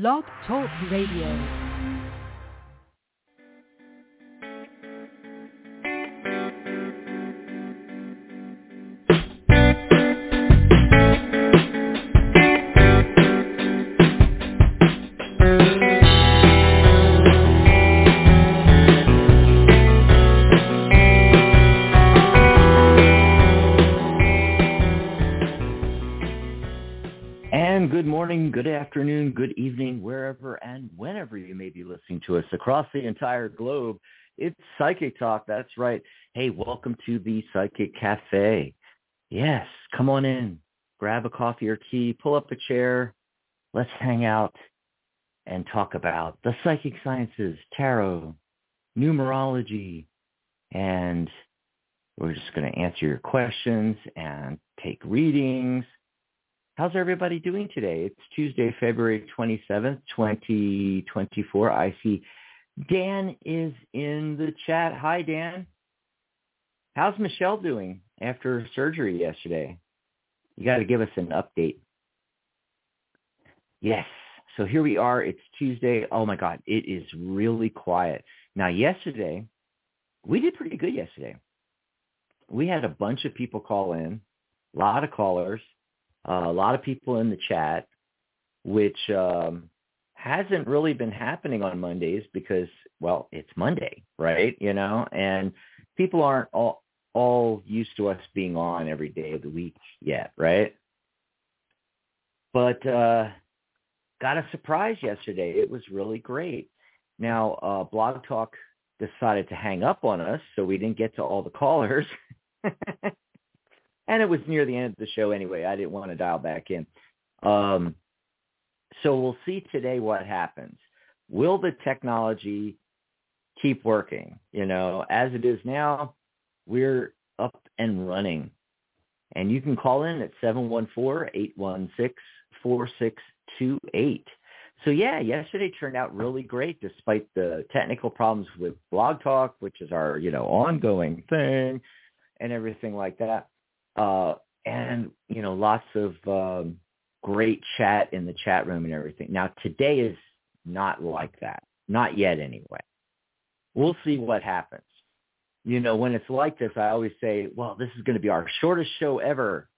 Blog Talk Radio. To us across the entire globe. It's Psychic Talk. That's right. Hey, welcome to the Psychic Cafe. Yes, come on in, grab a coffee or tea, pull up a chair. Let's hang out and talk about the psychic sciences, tarot, numerology, and we're just going to answer your questions and take readings. How's everybody doing today? It's Tuesday, February 27th, 2024. I see Dan is in the chat. Hi, Dan. How's Michelle doing after surgery yesterday? You got to give us an update. Yes. So here we are. It's Tuesday. Oh my God. It is really quiet. Now, yesterday, we did pretty good yesterday. We had a bunch of people call in, a lot of callers uh, a lot of people in the chat, which um, hasn't really been happening on Mondays because, well, it's Monday, right? You know, and people aren't all all used to us being on every day of the week yet, right? But uh, got a surprise yesterday. It was really great. Now, uh, Blog Talk decided to hang up on us, so we didn't get to all the callers. and it was near the end of the show anyway. I didn't want to dial back in. Um, so we'll see today what happens. Will the technology keep working? You know, as it is now, we're up and running. And you can call in at 714-816-4628. So yeah, yesterday turned out really great despite the technical problems with Blog Talk, which is our, you know, ongoing thing and everything like that uh, and you know lots of um, great chat in the chat room and everything. Now today is not like that, not yet anyway. We'll see what happens. You know, when it's like this, I always say, well, this is going to be our shortest show ever.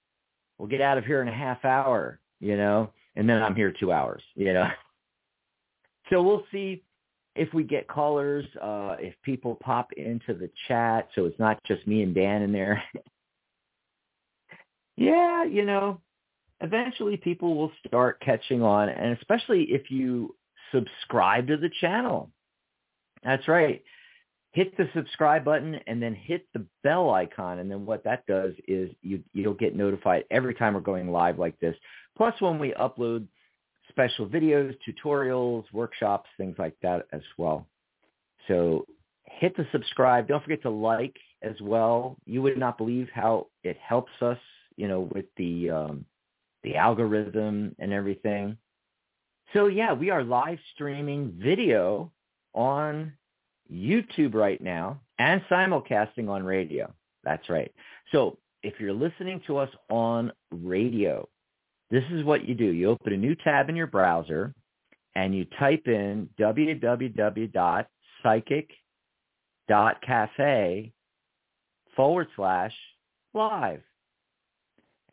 We'll get out of here in a half hour, you know, and then I'm here two hours, you know. So we'll see if we get callers, uh, if people pop into the chat, so it's not just me and Dan in there. yeah, you know, eventually people will start catching on, and especially if you subscribe to the channel. That's right. Hit the subscribe button and then hit the bell icon. And then what that does is you, you'll get notified every time we're going live like this. Plus when we upload special videos, tutorials, workshops, things like that as well. So hit the subscribe. Don't forget to like as well. You would not believe how it helps us you know, with the um, the algorithm and everything. So yeah, we are live streaming video on YouTube right now and simulcasting on radio. That's right. So if you're listening to us on radio, this is what you do. You open a new tab in your browser and you type in www.psychic.cafe forward slash live.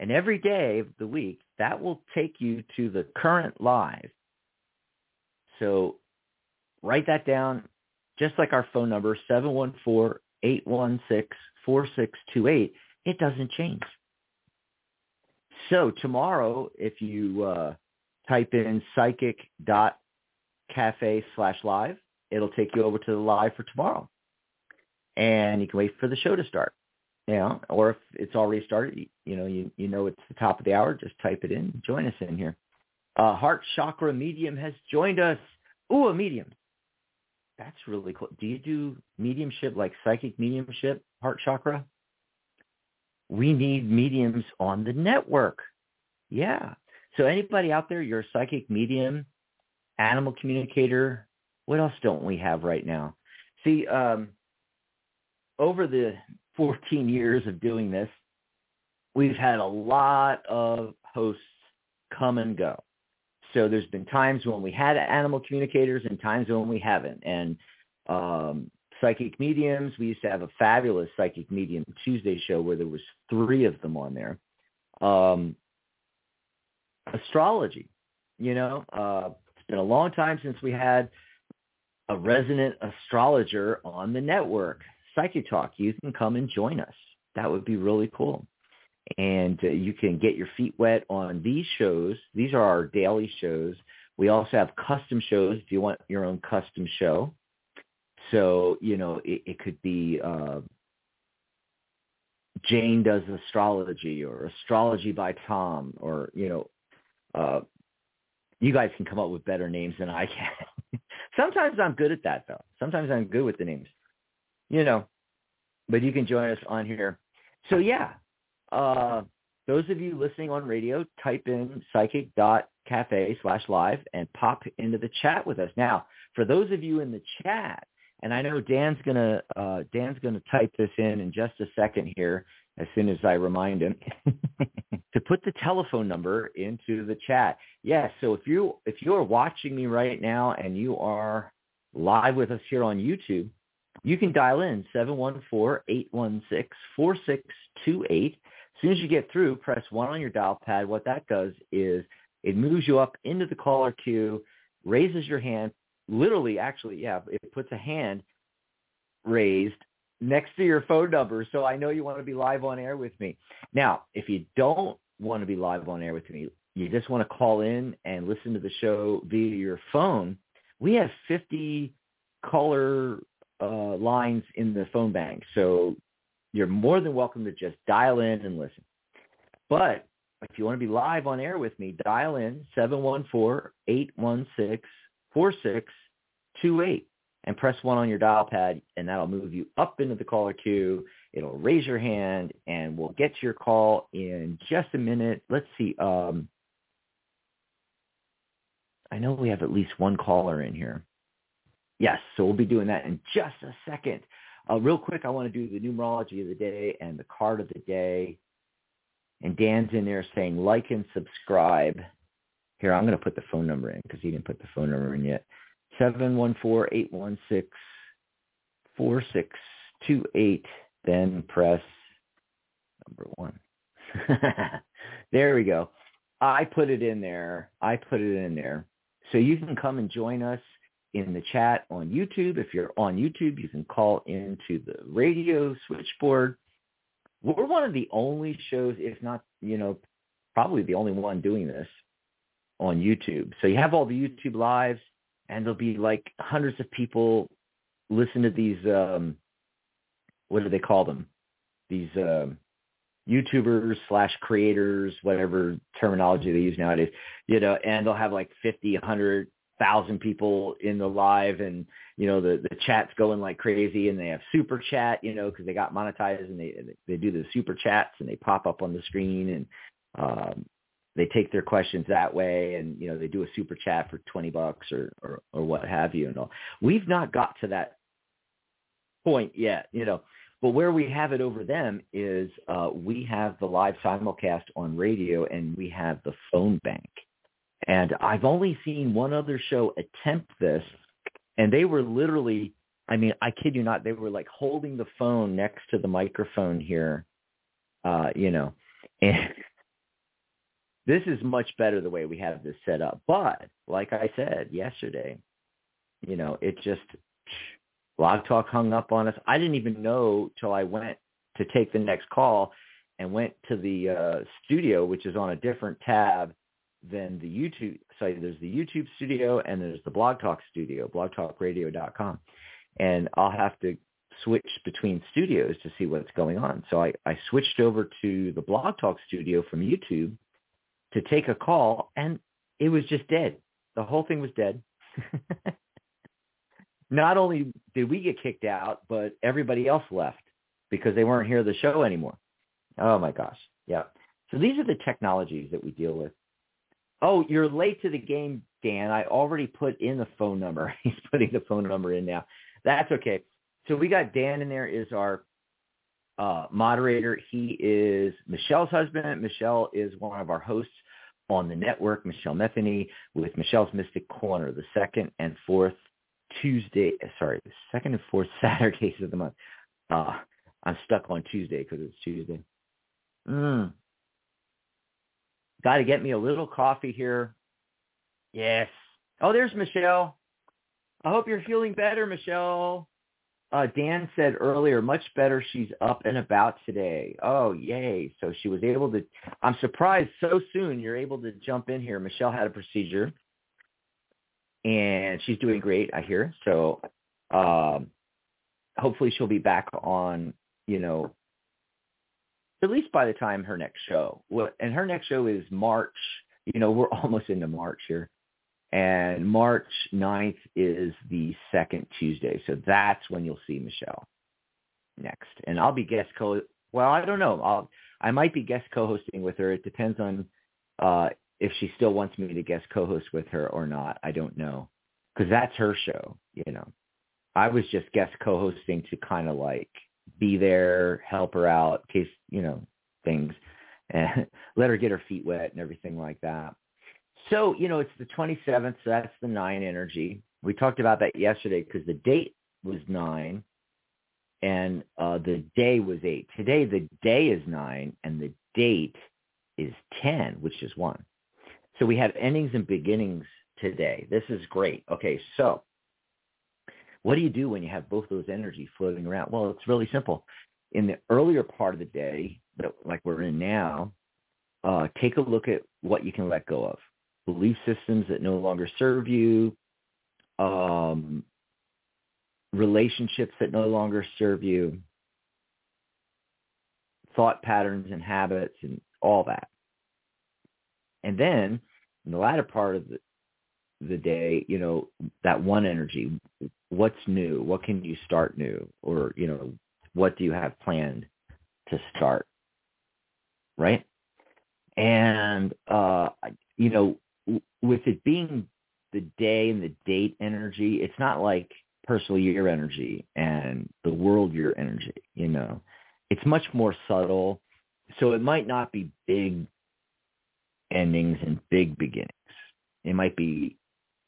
And every day of the week, that will take you to the current live. So write that down, just like our phone number, 714-816-4628. It doesn't change. So tomorrow, if you uh, type in psychic.cafe slash live, it'll take you over to the live for tomorrow. And you can wait for the show to start. Yeah, or if it's already started, you know, you you know it's the top of the hour, just type it in. Join us in here. Uh, Heart Chakra Medium has joined us. Ooh, a medium. That's really cool. Do you do mediumship like psychic mediumship, Heart Chakra? We need mediums on the network. Yeah. So anybody out there, you're a psychic medium, animal communicator. What else don't we have right now? See, um, over the 14 years of doing this, we've had a lot of hosts come and go. So there's been times when we had animal communicators and times when we haven't. And um, psychic mediums, we used to have a fabulous psychic medium Tuesday show where there was three of them on there. Um, astrology, you know, uh, it's been a long time since we had a resident astrologer on the network. Psychic Talk, you can come and join us. That would be really cool and uh, you can get your feet wet on these shows. These are our daily shows. We also have custom shows if you want your own custom show. So, you know, it, it could be uh, Jane does astrology or astrology by Tom or, you know, uh, you guys can come up with better names than I can. Sometimes I'm good at that though. Sometimes I'm good with the names, you know, but you can join us on here. So yeah, uh, those of you listening on radio, type in psychic.cafe slash live and pop into the chat with us. Now, for those of you in the chat, and I know Dan's gonna uh, Dan's gonna type this in in just a second here, as soon as I remind him to put the telephone number into the chat. Yes, so if you if you are watching me right now and you are live with us here on YouTube, you can dial in 714-816-4628 as soon as you get through, press one on your dial pad. What that does is it moves you up into the caller queue, raises your hand, literally, actually, yeah, it puts a hand raised next to your phone number. So I know you want to be live on air with me. Now, if you don't want to be live on air with me, you just want to call in and listen to the show via your phone, we have 50 caller uh, lines in the phone bank. So you're more than welcome to just dial in and listen. But if you want to be live on air with me, dial in 714-816-4628 and press 1 on your dial pad, and that'll move you up into the caller queue. It'll raise your hand, and we'll get to your call in just a minute. Let's see. Um, I know we have at least one caller in here. Yes, so we'll be doing that in just a second. Uh, real quick, I want to do the numerology of the day and the card of the day. And Dan's in there saying like and subscribe. Here, I'm going to put the phone number in because he didn't put the phone number in yet. 714-816-4628. Then press number one. there we go. I put it in there. I put it in there. So you can come and join us in the chat on YouTube. If you're on YouTube, you can call into the radio switchboard. We're one of the only shows, if not, you know, probably the only one doing this on YouTube. So you have all the YouTube lives, and there'll be like hundreds of people listen to these. Um, what do they call them? These um, YouTubers slash creators, whatever terminology they use nowadays. You know, and they'll have like 50, 100, thousand people in the live and you know the the chat's going like crazy and they have super chat you know because they got monetized and they they do the super chats and they pop up on the screen and um they take their questions that way and you know they do a super chat for 20 bucks or or, or what have you and all. We've not got to that point yet you know but where we have it over them is uh, we have the live simulcast on radio and we have the phone bank and I've only seen one other show attempt this, and they were literally, I mean, I kid you not, they were like holding the phone next to the microphone here, uh, you know, and this is much better the way we have this set up. But like I said yesterday, you know, it just, Blog Talk hung up on us. I didn't even know till I went to take the next call and went to the uh, studio, which is on a different tab then the YouTube site, there's the YouTube studio and there's the Blog Talk studio, blogtalkradio.com. And I'll have to switch between studios to see what's going on. So I, I switched over to the Blog Talk studio from YouTube to take a call and it was just dead. The whole thing was dead. Not only did we get kicked out, but everybody else left because they weren't here the show anymore. Oh my gosh. Yeah. So these are the technologies that we deal with. Oh, you're late to the game, Dan. I already put in the phone number. He's putting the phone number in now. That's okay. So we got Dan in there is our uh, moderator. He is Michelle's husband. Michelle is one of our hosts on the network, Michelle Metheny with Michelle's Mystic Corner, the second and fourth Tuesday, sorry, the second and fourth Saturdays of the month. Uh, I'm stuck on Tuesday because it's Tuesday. Mm. Got to get me a little coffee here. Yes. Oh, there's Michelle. I hope you're feeling better, Michelle. Uh, Dan said earlier, much better. She's up and about today. Oh, yay. So she was able to, I'm surprised so soon you're able to jump in here. Michelle had a procedure and she's doing great, I hear. So um, hopefully she'll be back on, you know, at least by the time her next show. Well, and her next show is March. You know, we're almost into March here. And March 9th is the second Tuesday. So that's when you'll see Michelle next. And I'll be guest co well, I don't know. I'll I might be guest co-hosting with her. It depends on uh if she still wants me to guest co-host with her or not. I don't know. Cuz that's her show, you know. I was just guest co-hosting to kind of like be there, help her out case, you know, things and let her get her feet wet and everything like that. So, you know, it's the 27th, so that's the 9 energy. We talked about that yesterday because the date was 9 and uh, the day was 8. Today, the day is 9 and the date is 10, which is 1. So we have endings and beginnings today. This is great. Okay, so what do you do when you have both those energies floating around? Well, it's really simple. In the earlier part of the day, like we're in now, uh, take a look at what you can let go of belief systems that no longer serve you, um, relationships that no longer serve you, thought patterns and habits and all that. And then in the latter part of the, the day, you know, that one energy, what's new? What can you start new? Or, you know, what do you have planned to start? Right? And, uh, you know, with it being the day and the date energy, it's not like personal year energy and the world year energy, you know. It's much more subtle. So it might not be big endings and big beginnings. It might be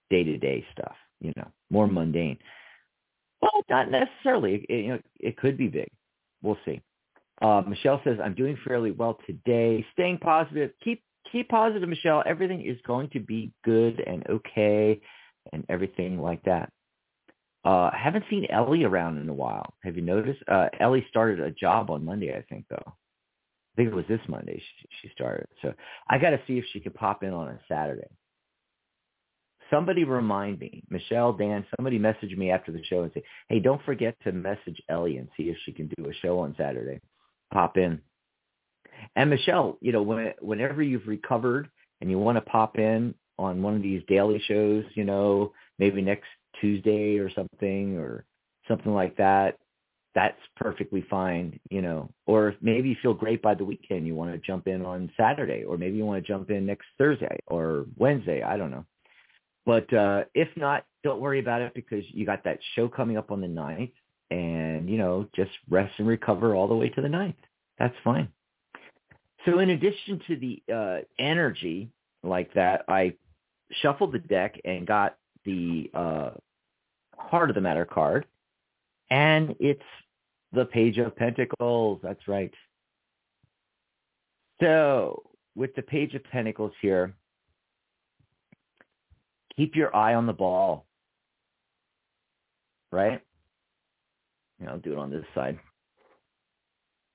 day-to-day stuff, you know, more mundane. Well, not necessarily. It, you know, it could be big. We'll see. Uh, Michelle says, I'm doing fairly well today. Staying positive. Keep keep positive, Michelle. Everything is going to be good and okay and everything like that. Uh, haven't seen Ellie around in a while. Have you noticed? Uh, Ellie started a job on Monday, I think, though. I think it was this Monday she, she started. So I got to see if she could pop in on a Saturday. Somebody remind me, Michelle, Dan, somebody message me after the show and say, hey, don't forget to message Ellie and see if she can do a show on Saturday. Pop in. And Michelle, you know, when, whenever you've recovered and you want to pop in on one of these daily shows, you know, maybe next Tuesday or something or something like that, that's perfectly fine, you know. Or maybe you feel great by the weekend, you want to jump in on Saturday, or maybe you want to jump in next Thursday or Wednesday, I don't know. But uh if not, don't worry about it because you got that show coming up on the ninth and, you know, just rest and recover all the way to the ninth. That's fine. So in addition to the uh, energy like that, I shuffled the deck and got the uh, heart of the matter card, and it's the Page of Pentacles. That's right. So with the Page of Pentacles here, keep your eye on the ball, right? I'll do it on this side.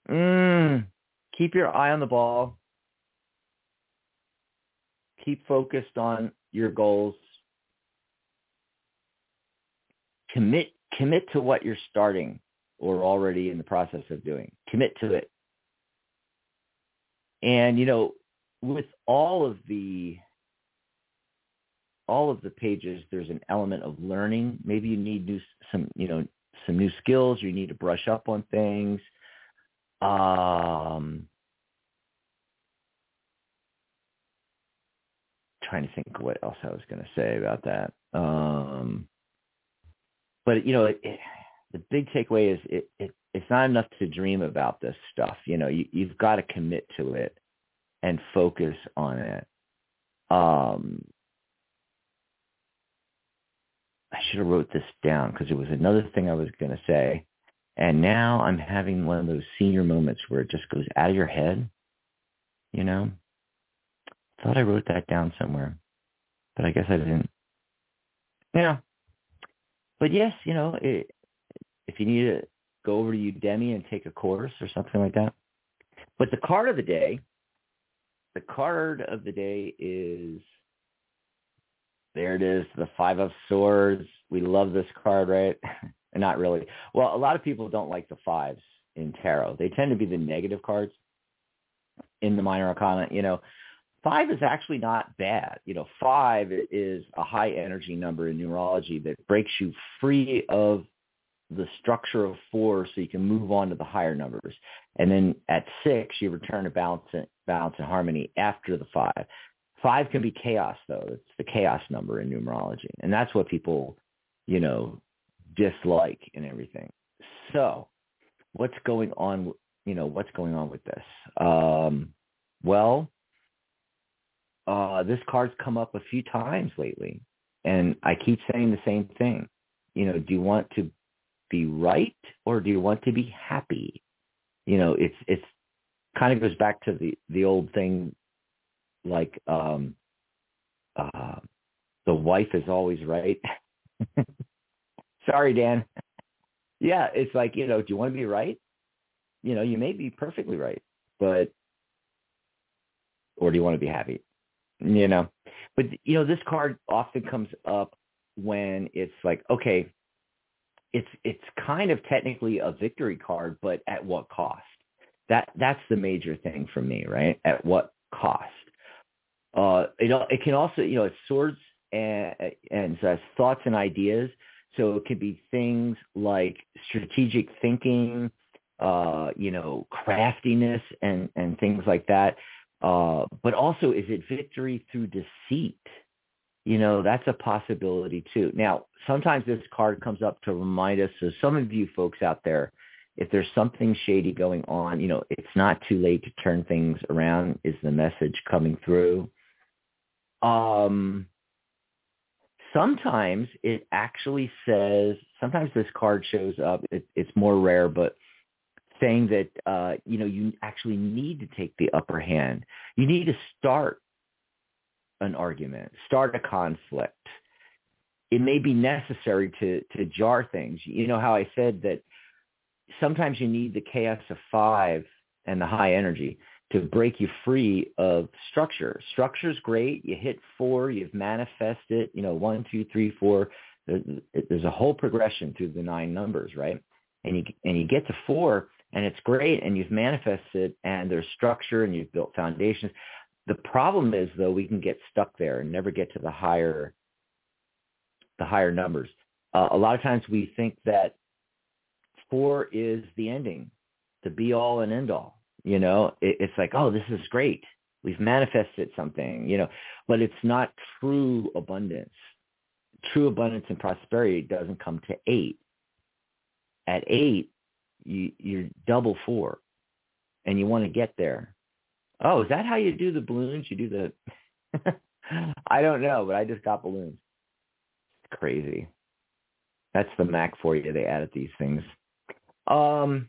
Mm, keep your eye on the ball. Keep focused on your goals. Commit commit to what you're starting or already in the process of doing. Commit to it. And you know, with all of the all of the pages, there's an element of learning. Maybe you need new some you know some new skills. You need to brush up on things. Um, trying to think what else I was going to say about that. Um, but you know, it, it, the big takeaway is it, it it's not enough to dream about this stuff. You know, you, you've got to commit to it and focus on it. Um, I should have wrote this down because it was another thing I was going to say. And now I'm having one of those senior moments where it just goes out of your head, you know? thought I wrote that down somewhere, but I guess I didn't. Yeah. But yes, you know, it, if you need to go over to Udemy and take a course or something like that. But the card of the day, the card of the day is there it is, the Five of Swords. We love this card, right? Not really. Well, a lot of people don't like the fives in tarot. They tend to be the negative cards in the minor arcana. You know, five is actually not bad. You know, five is a high energy number in numerology that breaks you free of the structure of four so you can move on to the higher numbers. And then at six, you return to balance and, balance and harmony after the five. Five can be chaos, though. It's the chaos number in numerology. And that's what people, you know, dislike and everything. So what's going on, you know, what's going on with this? Um, well, uh, this card's come up a few times lately. And I keep saying the same thing. You know, do you want to be right or do you want to be happy? You know, it's it's kind of goes back to the the old thing like um uh the wife is always right. Sorry, Dan. Yeah, it's like, you know, do you want to be right? You know, you may be perfectly right, but or do you want to be happy? You know. But you know, this card often comes up when it's like, okay, it's it's kind of technically a victory card, but at what cost? That that's the major thing for me, right? At what cost? Uh, it it can also you know it's swords and and uh, thoughts and ideas. So it could be things like strategic thinking, uh, you know, craftiness and and things like that. Uh, but also, is it victory through deceit? you know, that's a possibility too. Now, sometimes this card comes up to remind us, so some of you folks out there, if there's something shady going on, you know, it's not too late to turn things around is the message coming through. Um, sometimes it actually says, sometimes this card shows up, it, it's more rare, but saying that, uh, you know, you actually need to take the upper hand. You need to start an argument, start a conflict. It may be necessary to, to jar things. You know how I said that sometimes you need the chaos of five and the high energy to break you free of structure. Structure's great. You hit four, you've manifested, you know, one, two, three, four. There's a whole progression through the nine numbers, right? And you, and you get to four and it's great and you've manifested and there's structure and you've built foundations. The problem is though we can get stuck there and never get to the higher the higher numbers. Uh, a lot of times we think that four is the ending, the be all and end all. You know, it, it's like, oh, this is great. We've manifested something, you know, but it's not true abundance. True abundance and prosperity doesn't come to eight. At eight, you, you're double four, and you want to get there. Oh, is that how you do the balloons? You do the I don't know, but I just got balloons. Crazy. That's the Mac for you. They added these things. Um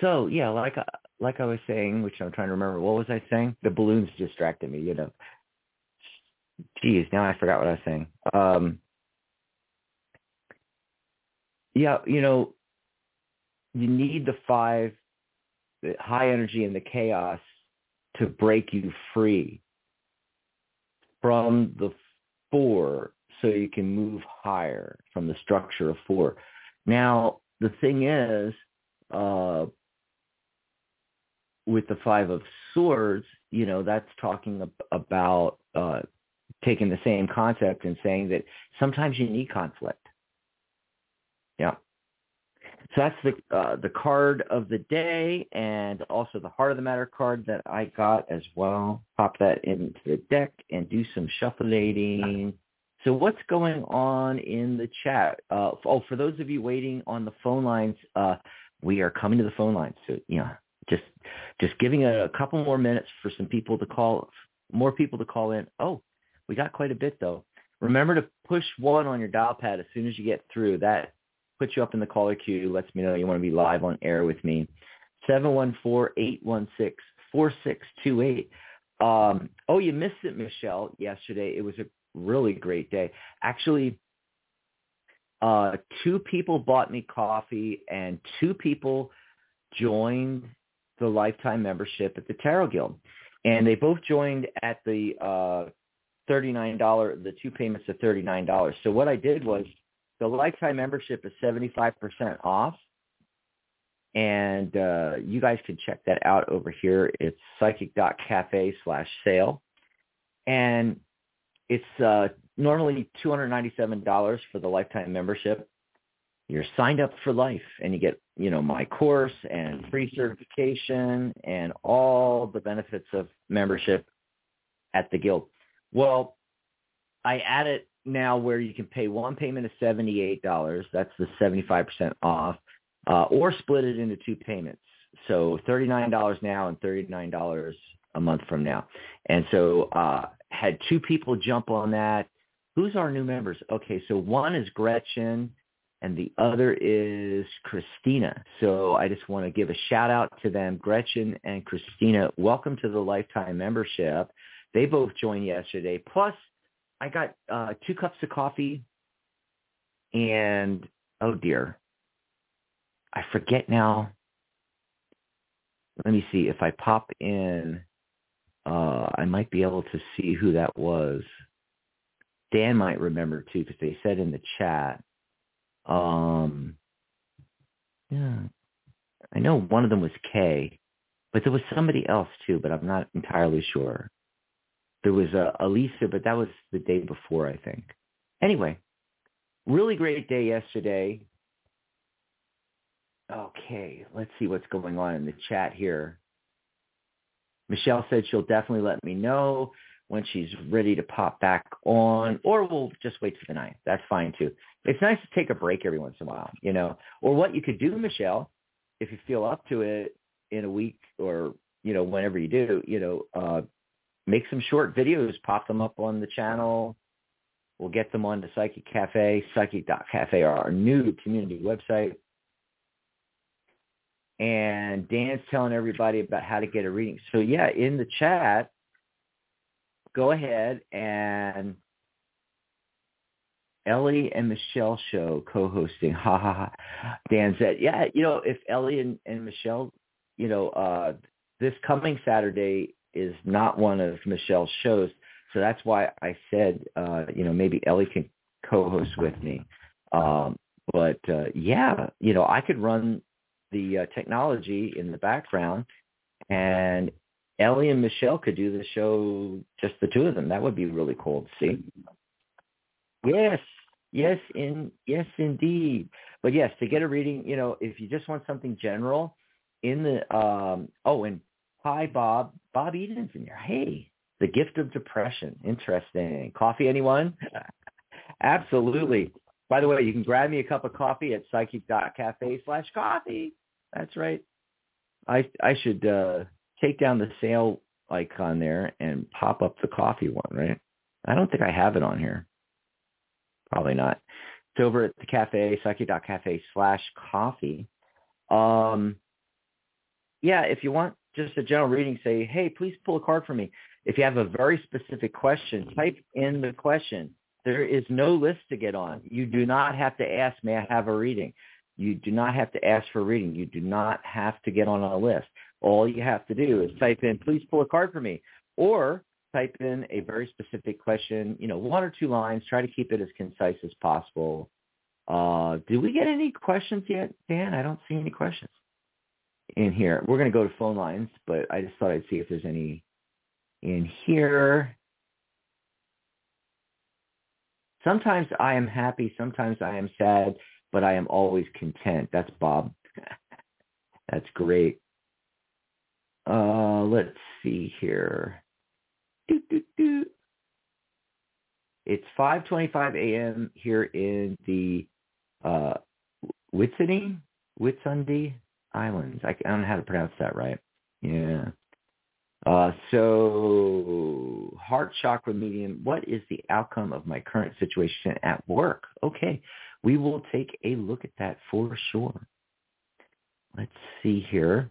so yeah, like like I was saying, which I'm trying to remember. What was I saying? The balloons distracted me, you know. Geez, now I forgot what I was saying. Um yeah, you know, you need the five the high energy and the chaos to break you free from the four so you can move higher from the structure of four. Now, the thing is, uh, with the five of swords, you know, that's talking ab- about uh, taking the same concept and saying that sometimes you need conflict. Yeah. So that's the uh, the card of the day, and also the heart of the matter card that I got as well. Pop that into the deck and do some shuffling. So what's going on in the chat? Uh, oh, for those of you waiting on the phone lines, uh, we are coming to the phone lines. So know, just just giving a, a couple more minutes for some people to call more people to call in. Oh, we got quite a bit though. Remember to push one on your dial pad as soon as you get through. That puts you up in the caller queue, lets me know you want to be live on air with me. 714-816-4628. Um, oh, you missed it, Michelle, yesterday. It was a really great day. Actually, uh, two people bought me coffee and two people joined the lifetime membership at the Tarot Guild. And they both joined at the uh, $39, the two payments of $39. So what I did was the lifetime membership is 75% off. And uh, you guys can check that out over here. It's psychic.cafe slash sale. And it's uh, normally $297 for the lifetime membership. You're signed up for life and you get, you know, my course and free certification and all the benefits of membership at the guild. Well, I added now where you can pay one payment of $78. That's the 75% off. Uh, or split it into two payments. So $39 now and $39 a month from now. And so uh, had two people jump on that. Who's our new members? Okay, so one is Gretchen and the other is Christina. So I just want to give a shout out to them, Gretchen and Christina. Welcome to the lifetime membership. They both joined yesterday. Plus, I got uh, two cups of coffee and oh dear, I forget now. Let me see if I pop in. Uh, I might be able to see who that was. Dan might remember too because they said in the chat. Um, yeah, I know one of them was Kay, but there was somebody else too, but I'm not entirely sure. There was a uh, Elisa, but that was the day before, I think. Anyway, really great day yesterday. Okay, let's see what's going on in the chat here. Michelle said she'll definitely let me know when she's ready to pop back on, or we'll just wait for the night. That's fine too. It's nice to take a break every once in a while, you know. Or what you could do, Michelle, if you feel up to it in a week or, you know, whenever you do, you know, uh, make some short videos, pop them up on the channel. We'll get them on the Psychic Cafe, psychic.cafe, our new community website. And Dan's telling everybody about how to get a reading. So yeah, in the chat, go ahead and Ellie and Michelle show co-hosting. Ha ha ha. Dan said, yeah, you know, if Ellie and, and Michelle, you know, uh, this coming Saturday is not one of Michelle's shows. So that's why I said, uh, you know, maybe Ellie can co-host with me. Um, but uh, yeah, you know, I could run the uh, technology in the background, and Ellie and Michelle could do the show, just the two of them. That would be really cool to see. Yes, yes, in yes, indeed. But yes, to get a reading, you know, if you just want something general, in the um, oh, and hi, Bob. Bob Eden's in here. Hey, the gift of depression. Interesting. Coffee, anyone? Absolutely. By the way, you can grab me a cup of coffee at psychic.cafe slash coffee. That's right. I I should uh, take down the sale icon there and pop up the coffee one, right? I don't think I have it on here. Probably not. It's over at the cafe, psychic.cafe slash coffee. Um, yeah, if you want just a general reading, say, hey, please pull a card for me. If you have a very specific question, type in the question. There is no list to get on. You do not have to ask, may I have a reading? You do not have to ask for a reading. You do not have to get on a list. All you have to do is type in, please pull a card for me. Or type in a very specific question, you know, one or two lines. Try to keep it as concise as possible. Uh, did we get any questions yet, Dan? I don't see any questions in here. We're going to go to phone lines, but I just thought I'd see if there's any in here. Sometimes I am happy, sometimes I am sad, but I am always content. That's Bob. That's great. Uh, let's see here. It's 5:25 a.m. here in the uh, Islands. I, I don't know how to pronounce that right. Yeah. Uh, so heart chakra medium, what is the outcome of my current situation at work? Okay, we will take a look at that for sure. Let's see here.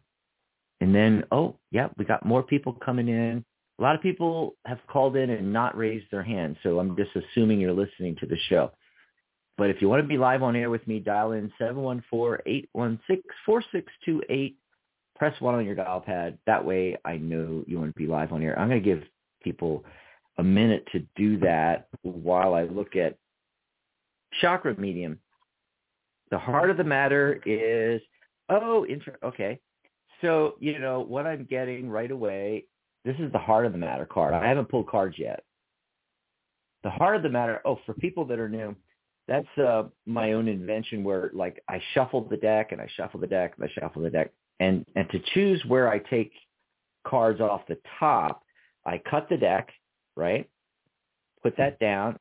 And then, oh, yeah, we got more people coming in. A lot of people have called in and not raised their hand, so I'm just assuming you're listening to the show. But if you want to be live on air with me, dial in 714-816-4628. Press 1 on your dial pad. That way I know you want to be live on air. I'm going to give people a minute to do that while I look at chakra medium. The heart of the matter is, oh, inter- okay. So, you know, what I'm getting right away, this is the heart of the matter card. I haven't pulled cards yet. The heart of the matter, oh, for people that are new, that's uh, my own invention where like I shuffle the deck and I shuffle the deck and I shuffle the deck. And, and to choose where I take cards off the top, I cut the deck, right? Put that down.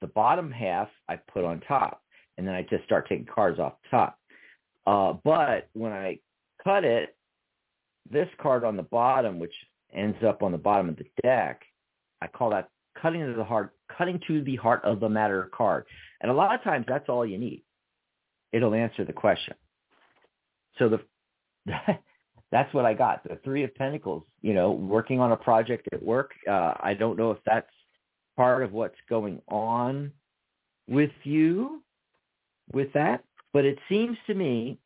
The bottom half I put on top. And then I just start taking cards off the top. Uh, but when I cut it, this card on the bottom, which ends up on the bottom of the deck, I call that cutting to the heart, cutting to the heart of the matter card. And a lot of times that's all you need. It'll answer the question. So the that's what I got. The three of pentacles, you know, working on a project at work. Uh, I don't know if that's part of what's going on with you with that, but it seems to me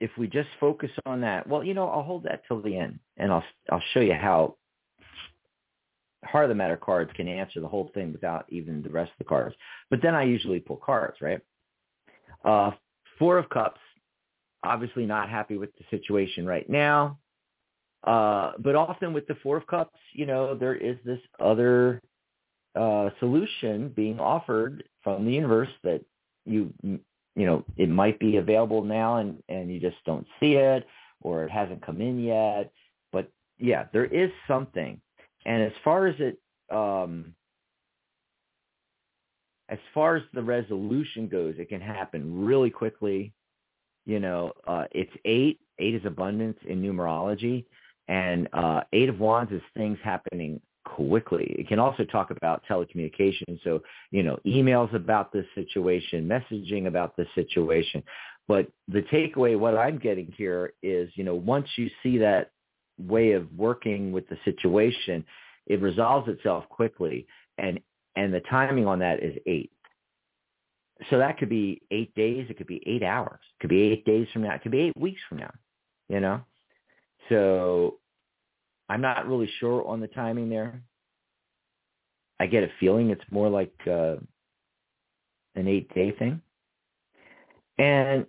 if we just focus on that, well, you know, I'll hold that till the end and I'll I'll show you how heart of the matter cards can answer the whole thing without even the rest of the cards. But then I usually pull cards, right? Uh, four of Cups, obviously not happy with the situation right now. Uh, but often with the Four of Cups, you know, there is this other uh, solution being offered from the universe that you, you know, it might be available now and, and you just don't see it or it hasn't come in yet. But yeah, there is something and as far as it, um, as far as the resolution goes, it can happen really quickly. You know, uh, it's eight. Eight is abundance in numerology, and uh, eight of wands is things happening quickly. It can also talk about telecommunication. So, you know, emails about this situation, messaging about this situation. But the takeaway, what I'm getting here is, you know, once you see that way of working with the situation, it resolves itself quickly. And, and the timing on that is eight. So that could be eight days. It could be eight hours. It could be eight days from now. It could be eight weeks from now, you know? So I'm not really sure on the timing there. I get a feeling it's more like uh, an eight day thing. And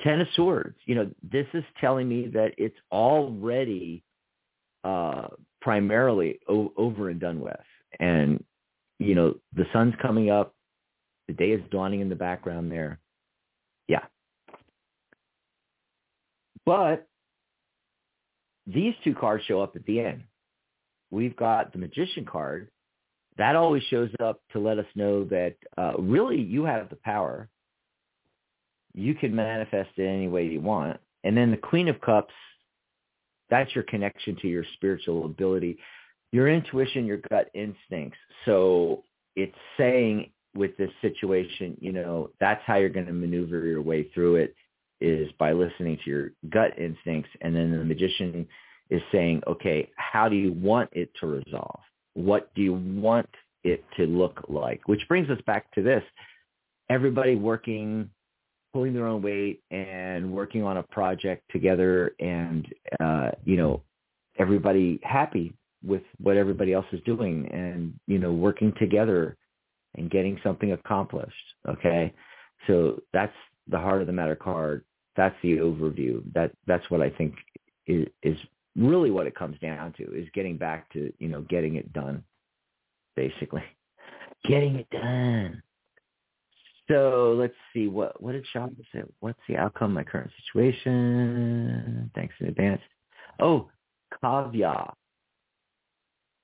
Ten of Swords, you know, this is telling me that it's already uh, primarily o- over and done with. And, you know, the sun's coming up. The day is dawning in the background there. Yeah. But these two cards show up at the end. We've got the magician card. That always shows up to let us know that uh, really you have the power you can manifest it any way you want. And then the Queen of Cups, that's your connection to your spiritual ability, your intuition, your gut instincts. So it's saying with this situation, you know, that's how you're going to maneuver your way through it is by listening to your gut instincts. And then the magician is saying, okay, how do you want it to resolve? What do you want it to look like? Which brings us back to this. Everybody working pulling their own weight and working on a project together and uh you know everybody happy with what everybody else is doing and you know working together and getting something accomplished okay so that's the heart of the matter card that's the overview that that's what i think is is really what it comes down to is getting back to you know getting it done basically getting it done so let's see what what did Sean say? What's the outcome of my current situation? Thanks in advance. Oh, Kavya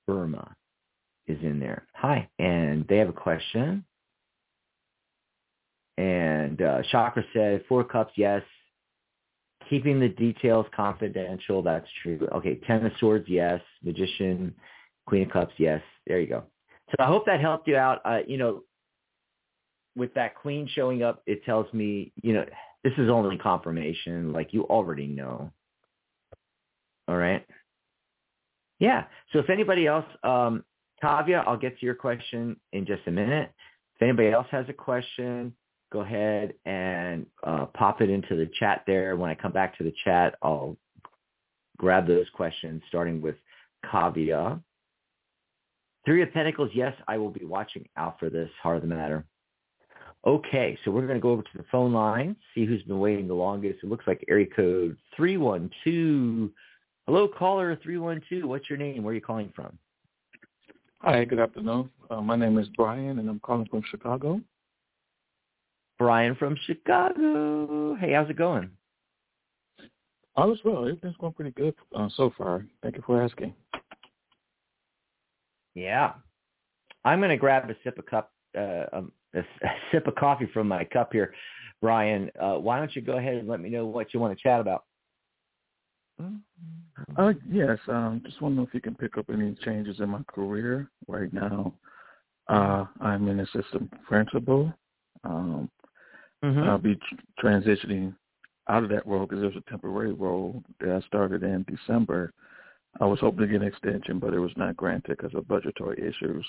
Burma is in there. Hi, and they have a question. And uh, Chakra said, four cups, yes. keeping the details confidential. That's true. Okay, Ten of Swords, yes. Magician, Queen of Cups, yes. There you go. So I hope that helped you out. Uh, you know, with that Queen showing up, it tells me, you know, this is only confirmation. Like you already know. All right. Yeah. So if anybody else, um, Tavia, I'll get to your question in just a minute. If anybody else has a question, go ahead and uh, pop it into the chat there. When I come back to the chat, I'll grab those questions, starting with Kavya. Three of Pentacles, yes, I will be watching out for this. Heart of the matter. Okay, so we're going to go over to the phone line, see who's been waiting the longest. It looks like area code 312. Hello, caller 312. What's your name? Where are you calling from? Hi, good afternoon. Uh, my name is Brian, and I'm calling from Chicago. Brian from Chicago. Hey, how's it going? All is well. Everything's going pretty good uh, so far. Thank you for asking. Yeah. I'm going to grab a sip of cup, uh, um, a, a, sip of coffee from my cup here. Brian, uh, why don't you go ahead and let me know what you want to chat about? Uh, yes. Um, just want to know if you can pick up any changes in my career right now. Uh, I'm an assistant principal. Um, mm-hmm. I'll be tr- transitioning out of that role because there's a temporary role that I started in December. I was hoping to get an extension, but it was not granted because of budgetary issues.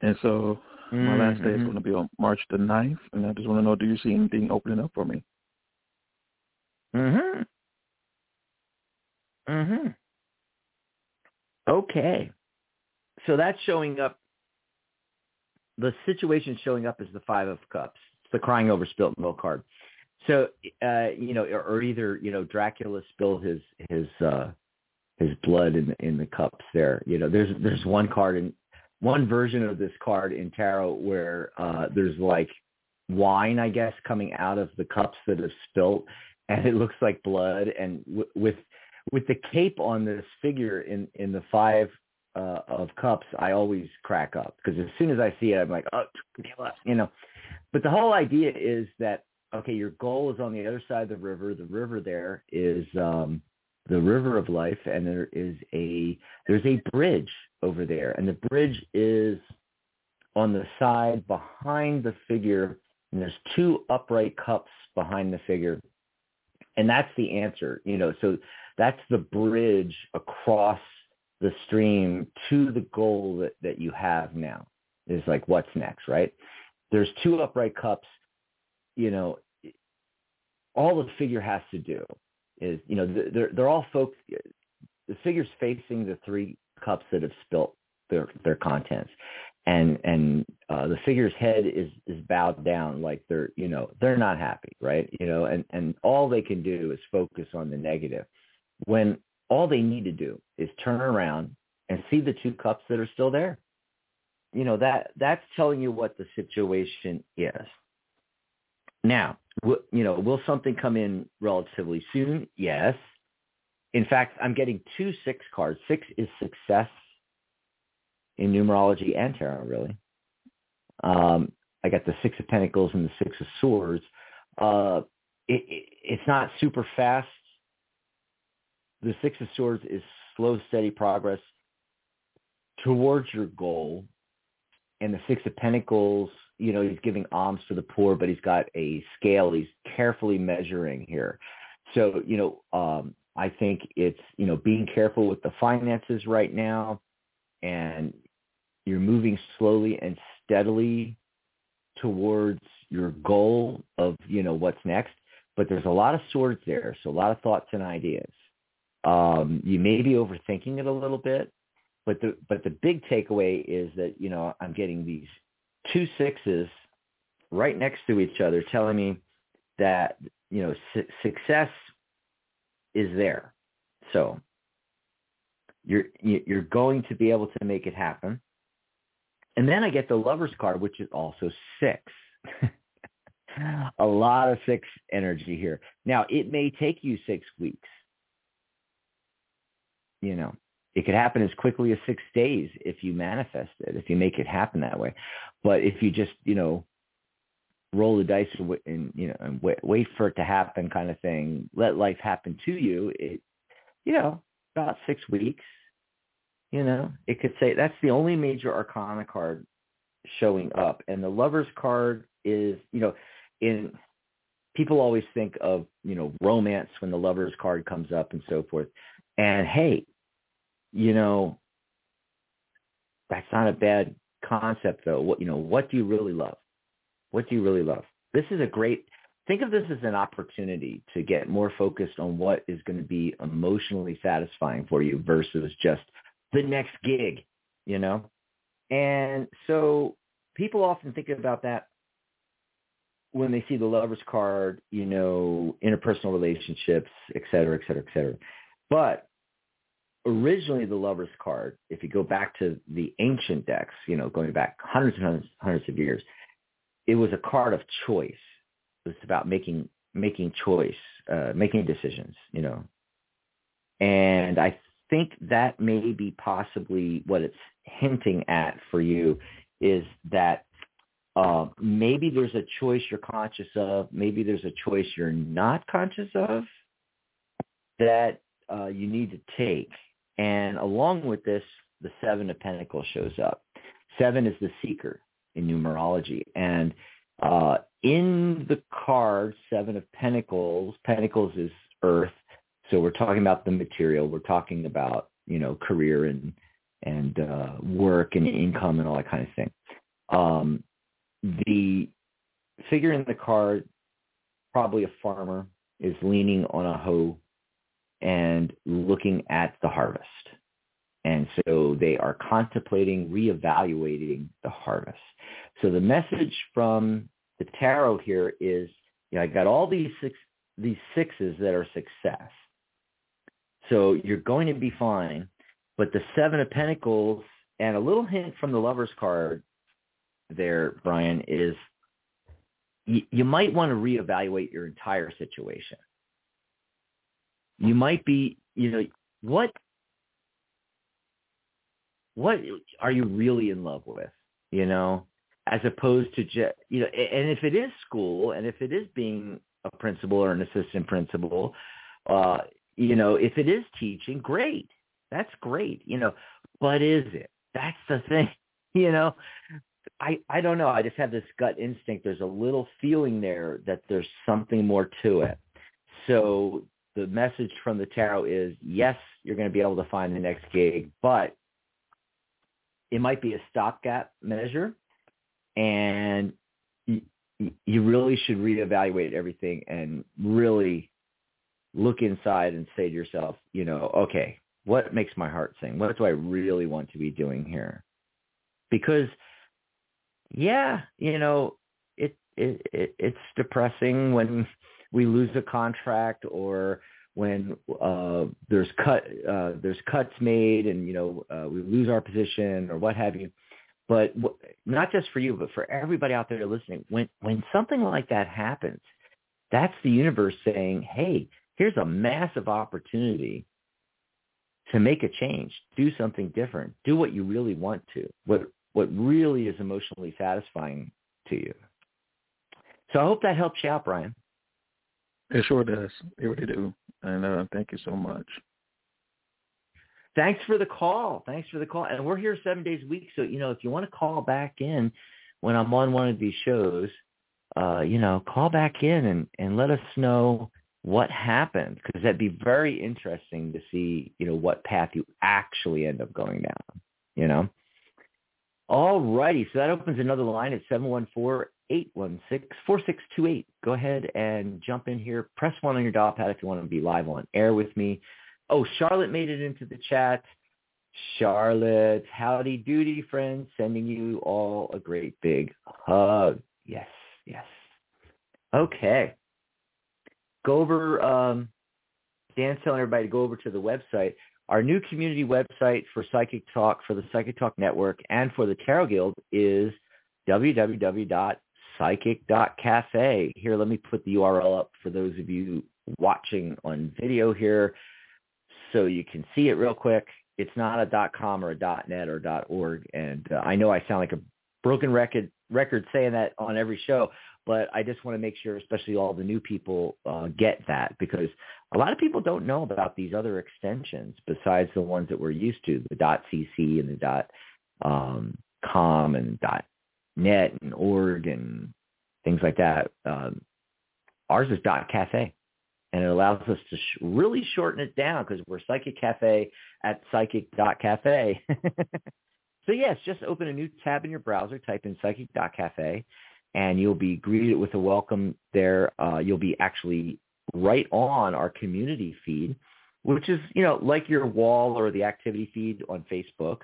And so mm-hmm. my last day is mm-hmm. going to be on March the 9th, and I just want to know, do you see anything opening up for me? Mm-hmm. Mm-hmm. Okay. So that's showing up. The situation showing up is the Five of Cups. The crying over spilt milk card. So, uh, you know, or, either, you know, Dracula spilled his, his, uh, his blood in the, in the cups there. You know, there's, there's one card in one version of this card in tarot where, uh, there's like wine, I guess, coming out of the cups that have spilt and it looks like blood. And w- with with the cape on this figure in in the five uh, of cups, I always crack up because as soon as I see it, I'm like, oh, you know. But the whole idea is that okay, your goal is on the other side of the river. The river there is um, the river of life, and there is a there's a bridge over there, and the bridge is on the side behind the figure, and there's two upright cups behind the figure, and that's the answer. You know, so that's the bridge across the stream to the goal that, that you have now is like what's next, right? There's two upright cups, you know, all the figure has to do is, you know, they're, they're all folks, the figure's facing the three cups that have spilt their, their contents. And, and, uh, the figure's head is, is bowed down like they're, you know, they're not happy, right? You know, and, and all they can do is focus on the negative when all they need to do is turn around and see the two cups that are still there. You know, that that's telling you what the situation is. Now, w- you know, will something come in relatively soon? Yes. In fact, I'm getting two six cards. Six is success in numerology and tarot, really. Um, I got the Six of Pentacles and the Six of Swords. Uh, it, it, it's not super fast the Six of Swords is slow, steady progress towards your goal. And the Six of Pentacles, you know, he's giving alms to the poor, but he's got a scale. He's carefully measuring here. So, you know, um, I think it's, you know, being careful with the finances right now and you're moving slowly and steadily towards your goal of, you know, what's next. But there's a lot of swords there, so a lot of thoughts and ideas. Um, you may be overthinking it a little bit, but the but the big takeaway is that you know I'm getting these two sixes right next to each other, telling me that you know su- success is there. So you're you're going to be able to make it happen. And then I get the lover's card, which is also six. a lot of six energy here. Now, it may take you six weeks you know, it could happen as quickly as six days if you manifest it, if you make it happen that way. But if you just, you know, roll the dice and, you know and wait, wait for it to happen kind of thing. Let life happen to you. It you know about six weeks. You know it could say that's the only major arcana card showing up, and the lovers card is you know in people always think of you know romance when the lovers card comes up and so forth and hey you know that's not a bad concept though. What you know what do you really love? What do you really love? This is a great think of this as an opportunity to get more focused on what is going to be emotionally satisfying for you versus just the next gig you know? And so people often think about that when they see the lover's card, you know, interpersonal relationships, et cetera, et cetera, et cetera. But originally the lover's card, if you go back to the ancient decks, you know, going back hundreds and hundreds, hundreds of years, it was a card of choice. It was about making making choice, uh, making decisions, you know. And I think that may be possibly what it's hinting at for you is that uh, maybe there's a choice you're conscious of. Maybe there's a choice you're not conscious of that uh, you need to take. And along with this, the Seven of Pentacles shows up. Seven is the seeker in numerology. And uh, in the card, Seven of Pentacles, Pentacles is Earth. So we're talking about the material. We're talking about, you know, career and and uh, work and income and all that kind of thing. Um, the figure in the card, probably a farmer, is leaning on a hoe and looking at the harvest. And so they are contemplating reevaluating the harvest. So the message from the tarot here is, you know, I got all these six, these sixes that are success. So you're going to be fine. But the seven of pentacles and a little hint from the lover's card there, Brian, is you, you might want to reevaluate your entire situation. You might be, you know, what what are you really in love with, you know, as opposed to just, you know, and if it is school and if it is being a principal or an assistant principal, uh, you know, if it is teaching, great. That's great, you know, but is it? That's the thing, you know, I, I don't know. I just have this gut instinct. There's a little feeling there that there's something more to it. So the message from the tarot is, yes, you're going to be able to find the next gig, but it might be a stopgap measure, and you, you really should reevaluate everything and really look inside and say to yourself, you know, okay, what makes my heart sing? What do I really want to be doing here? Because – yeah, you know, it, it, it it's depressing when we lose a contract or when uh, there's cut uh, there's cuts made and you know uh, we lose our position or what have you. But w- not just for you, but for everybody out there listening, when when something like that happens, that's the universe saying, "Hey, here's a massive opportunity to make a change, do something different, do what you really want to, what what really is emotionally satisfying to you. So I hope that helps you out, Brian. It sure does. It really do. And uh, thank you so much. Thanks for the call. Thanks for the call. And we're here seven days a week. So, you know, if you want to call back in when I'm on one of these shows, uh, you know, call back in and, and let us know what happened because that'd be very interesting to see, you know, what path you actually end up going down, you know? All righty. So that opens another line at 714-816-4628. Go ahead and jump in here. Press one on your dial pad if you want to be live on air with me. Oh, Charlotte made it into the chat. Charlotte, howdy doody, friends. Sending you all a great big hug. Yes, yes. Okay. Go over, um, Dan's telling everybody to go over to the website. Our new community website for Psychic Talk, for the Psychic Talk Network, and for the Tarot Guild is www.psychic.cafe. Here, let me put the URL up for those of you watching on video here so you can see it real quick. It's not a .com or a .net or .org, and uh, I know I sound like a broken record record saying that on every show, but I just want to make sure, especially all the new people, uh, get that because a lot of people don't know about these other extensions besides the ones that we're used to, the .cc and the um, .com and .net and .org and things like that. Um, ours is dot .cafe and it allows us to sh- really shorten it down because we're Psychic Cafe at psychic dot cafe. so yes, just open a new tab in your browser, type in psychic dot cafe, and you'll be greeted with a welcome there. Uh, you'll be actually right on our community feed, which is, you know, like your wall or the activity feed on Facebook.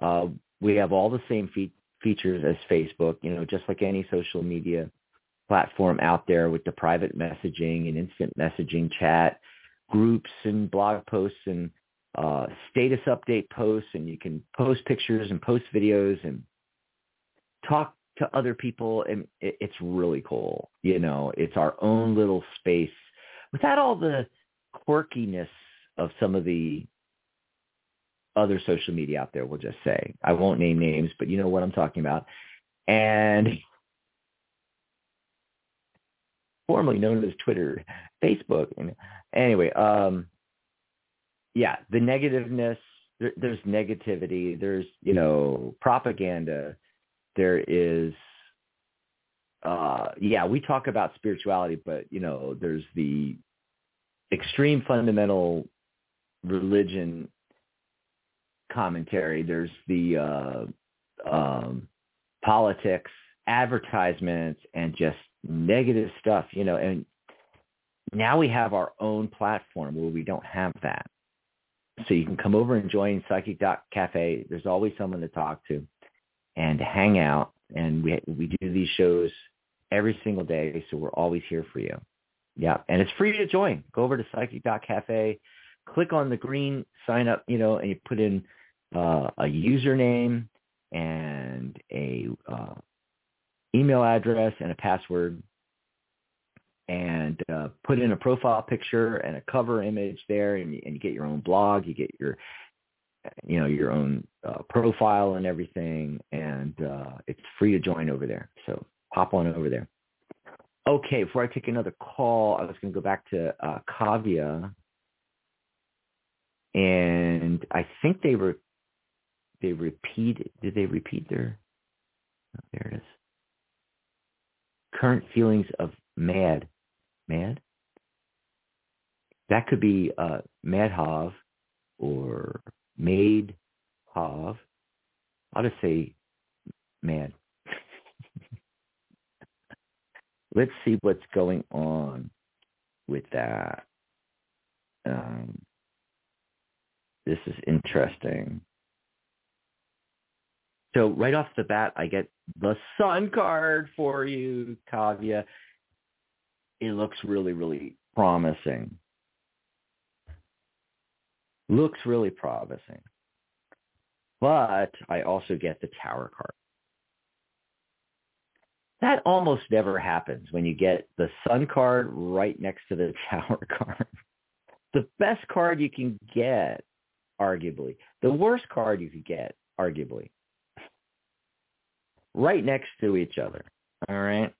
Uh, we have all the same fe- features as Facebook, you know, just like any social media platform out there with the private messaging and instant messaging chat groups and blog posts and uh, status update posts and you can post pictures and post videos and talk to other people and it, it's really cool. You know, it's our own little space without all the quirkiness of some of the other social media out there, we'll just say. I won't name names, but you know what I'm talking about. And formerly known as Twitter, Facebook. And anyway, um, yeah, the negativeness. There, there's negativity. There's you know propaganda. There is, uh, yeah, we talk about spirituality, but you know, there's the extreme fundamental religion commentary. There's the uh, um, politics, advertisements, and just negative stuff, you know, and now we have our own platform where we don't have that. So you can come over and join Psychic Cafe. There's always someone to talk to and hang out. And we we do these shows every single day, so we're always here for you. Yeah, and it's free to join. Go over to Psychic Cafe, click on the green sign up, you know, and you put in uh, a username and a uh, email address and a password and uh, put in a profile picture and a cover image there and you, and you get your own blog you get your you know your own uh, profile and everything and uh, it's free to join over there. So hop on over there. Okay before i take another call i was going to go back to uh, and i think they were they repeated did they repeat their oh, there it is current feelings of mad. Mad? That could be uh, Madhav or Made Hav. I'll just say mad. Let's see what's going on with that. Um, this is interesting. So right off the bat, I get the sun card for you, Kavya. It looks really, really promising. Looks really promising. But I also get the tower card. That almost never happens when you get the sun card right next to the tower card. the best card you can get, arguably. The worst card you could get, arguably right next to each other. All right.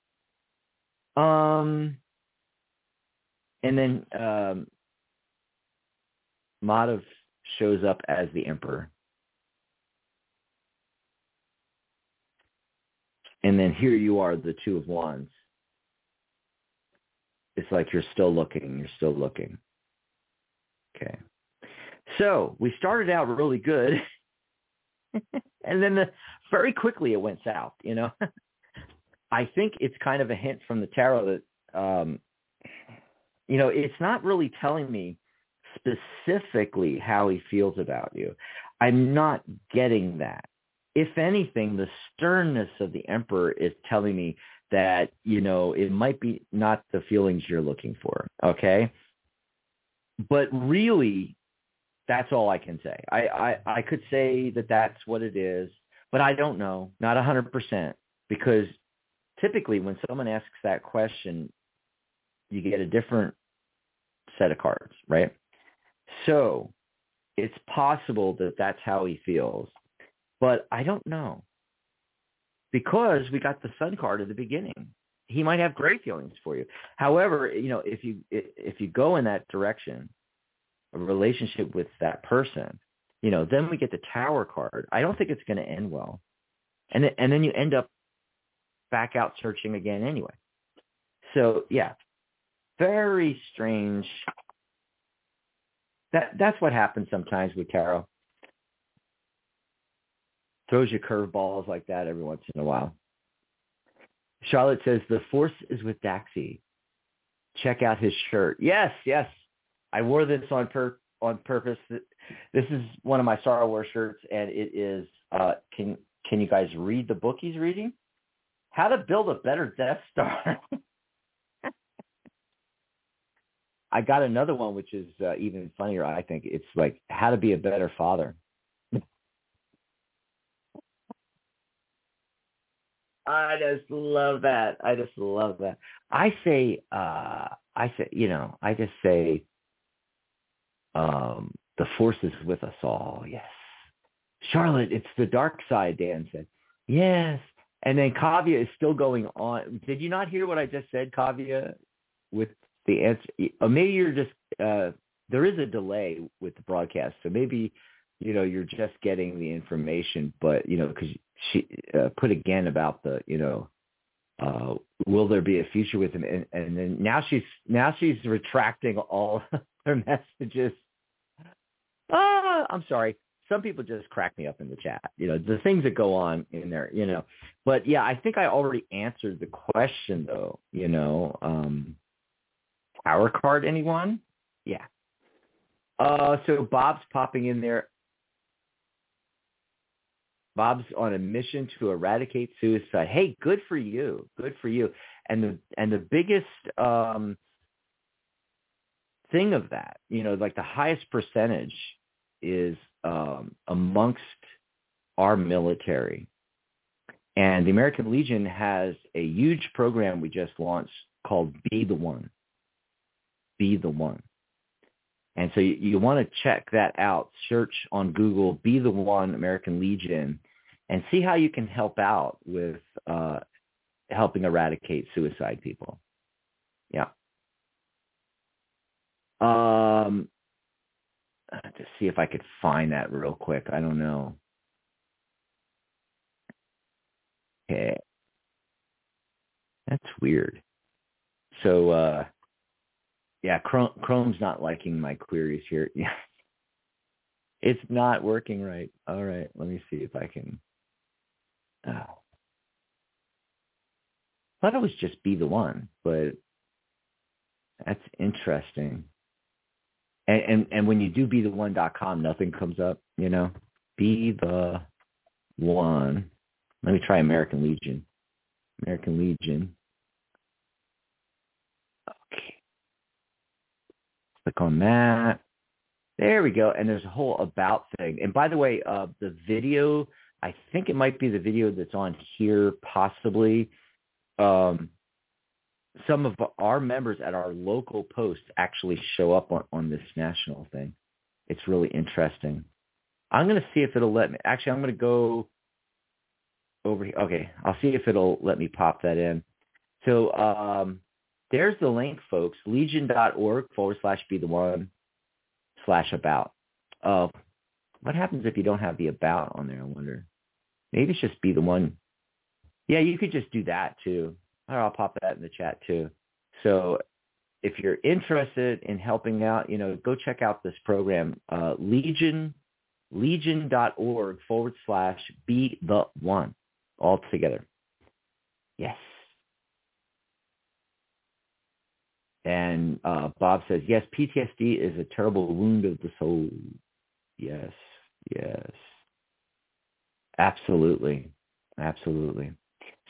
Um, and then um, Madhav shows up as the emperor. And then here you are, the two of wands. It's like you're still looking, you're still looking. Okay. So we started out really good. and then the, very quickly it went south, you know. I think it's kind of a hint from the tarot that, um, you know, it's not really telling me specifically how he feels about you. I'm not getting that. If anything, the sternness of the emperor is telling me that, you know, it might be not the feelings you're looking for. Okay. But really, that's all I can say. I, I, I could say that that's what it is, but I don't know, not a hundred percent, because typically when someone asks that question, you get a different set of cards, right? So it's possible that that's how he feels, but I don't know because we got the sun card at the beginning he might have great feelings for you. However, you know, if you if you go in that direction, a relationship with that person, you know, then we get the tower card. I don't think it's going to end well, and then, and then you end up back out searching again anyway. So yeah, very strange. That that's what happens sometimes with tarot. Throws you curveballs like that every once in a while. Charlotte says the force is with Daxi. Check out his shirt. Yes, yes. I wore this on per on purpose. This is one of my Star Wars shirts, and it is. Uh, can can you guys read the book he's reading? How to build a better Death Star. I got another one which is uh, even funnier. I think it's like how to be a better father. I just love that. I just love that. I say, uh, I say, you know, I just say, um, the force is with us all. Yes. Charlotte, it's the dark side, Dan said. Yes. And then Kavya is still going on. Did you not hear what I just said, Kavya, with the answer? Or maybe you're just, uh, there is a delay with the broadcast. So maybe, you know, you're just getting the information, but, you know, because she uh, put again about the you know uh will there be a future with him and, and then now she's now she's retracting all her messages ah i'm sorry some people just crack me up in the chat you know the things that go on in there you know but yeah i think i already answered the question though you know um power card anyone yeah uh so bob's popping in there Bob's on a mission to eradicate suicide. Hey, good for you. Good for you. And the and the biggest um, thing of that, you know, like the highest percentage is um, amongst our military. And the American Legion has a huge program we just launched called Be the One. Be the One. And so you, you want to check that out. Search on Google, Be the One American Legion, and see how you can help out with uh, helping eradicate suicide people. Yeah. Um, to see if I could find that real quick. I don't know. Okay. That's weird. So, uh, yeah, Chrome, Chrome's not liking my queries here. Yeah. It's not working right. All right. Let me see if I can. I thought it was just be the one, but that's interesting. And and, and when you do be the one dot com, nothing comes up, you know? Be the one. Let me try American Legion. American Legion. Okay. Click on that. There we go. And there's a whole about thing. And by the way, uh, the video I think it might be the video that's on here, possibly. Um, some of our members at our local post actually show up on, on this national thing. It's really interesting. I'm going to see if it'll let me. Actually, I'm going to go over here. Okay, I'll see if it'll let me pop that in. So um, there's the link, folks. Legion.org forward slash be the one slash about. Uh, what happens if you don't have the about on there? I wonder. Maybe it's just be the one. Yeah, you could just do that too. I'll pop that in the chat too. So if you're interested in helping out, you know, go check out this program, uh, Legion, legion.org forward slash be the one all together. Yes. And uh, Bob says, yes, PTSD is a terrible wound of the soul. Yes, yes. Absolutely. Absolutely.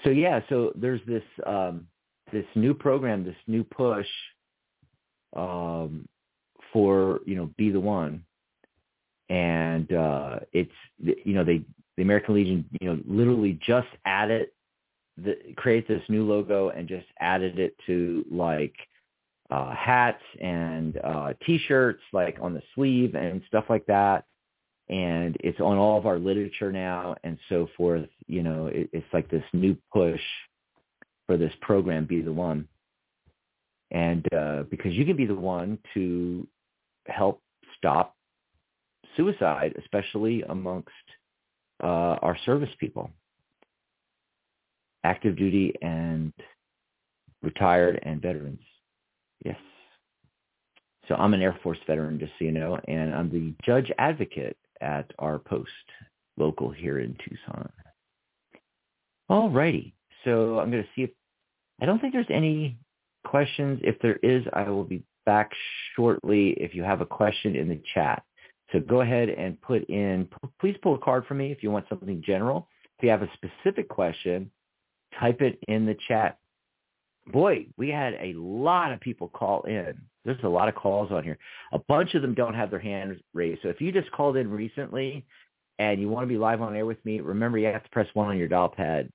So yeah, so there's this um, this new program, this new push um, for you know be the one, and uh, it's you know they the American Legion you know literally just added the create this new logo and just added it to like uh, hats and uh, t-shirts like on the sleeve and stuff like that and it's on all of our literature now and so forth. You know, it, it's like this new push for this program, Be the One. And uh, because you can be the one to help stop suicide, especially amongst uh, our service people, active duty and retired and veterans. Yes. So I'm an Air Force veteran, just so you know, and I'm the judge advocate at our post local here in Tucson. All righty. So I'm going to see if I don't think there's any questions. If there is, I will be back shortly if you have a question in the chat. So go ahead and put in, please pull a card for me if you want something general. If you have a specific question, type it in the chat. Boy, we had a lot of people call in. There's a lot of calls on here. A bunch of them don't have their hands raised. So if you just called in recently and you want to be live on air with me, remember you have to press one on your dial pad.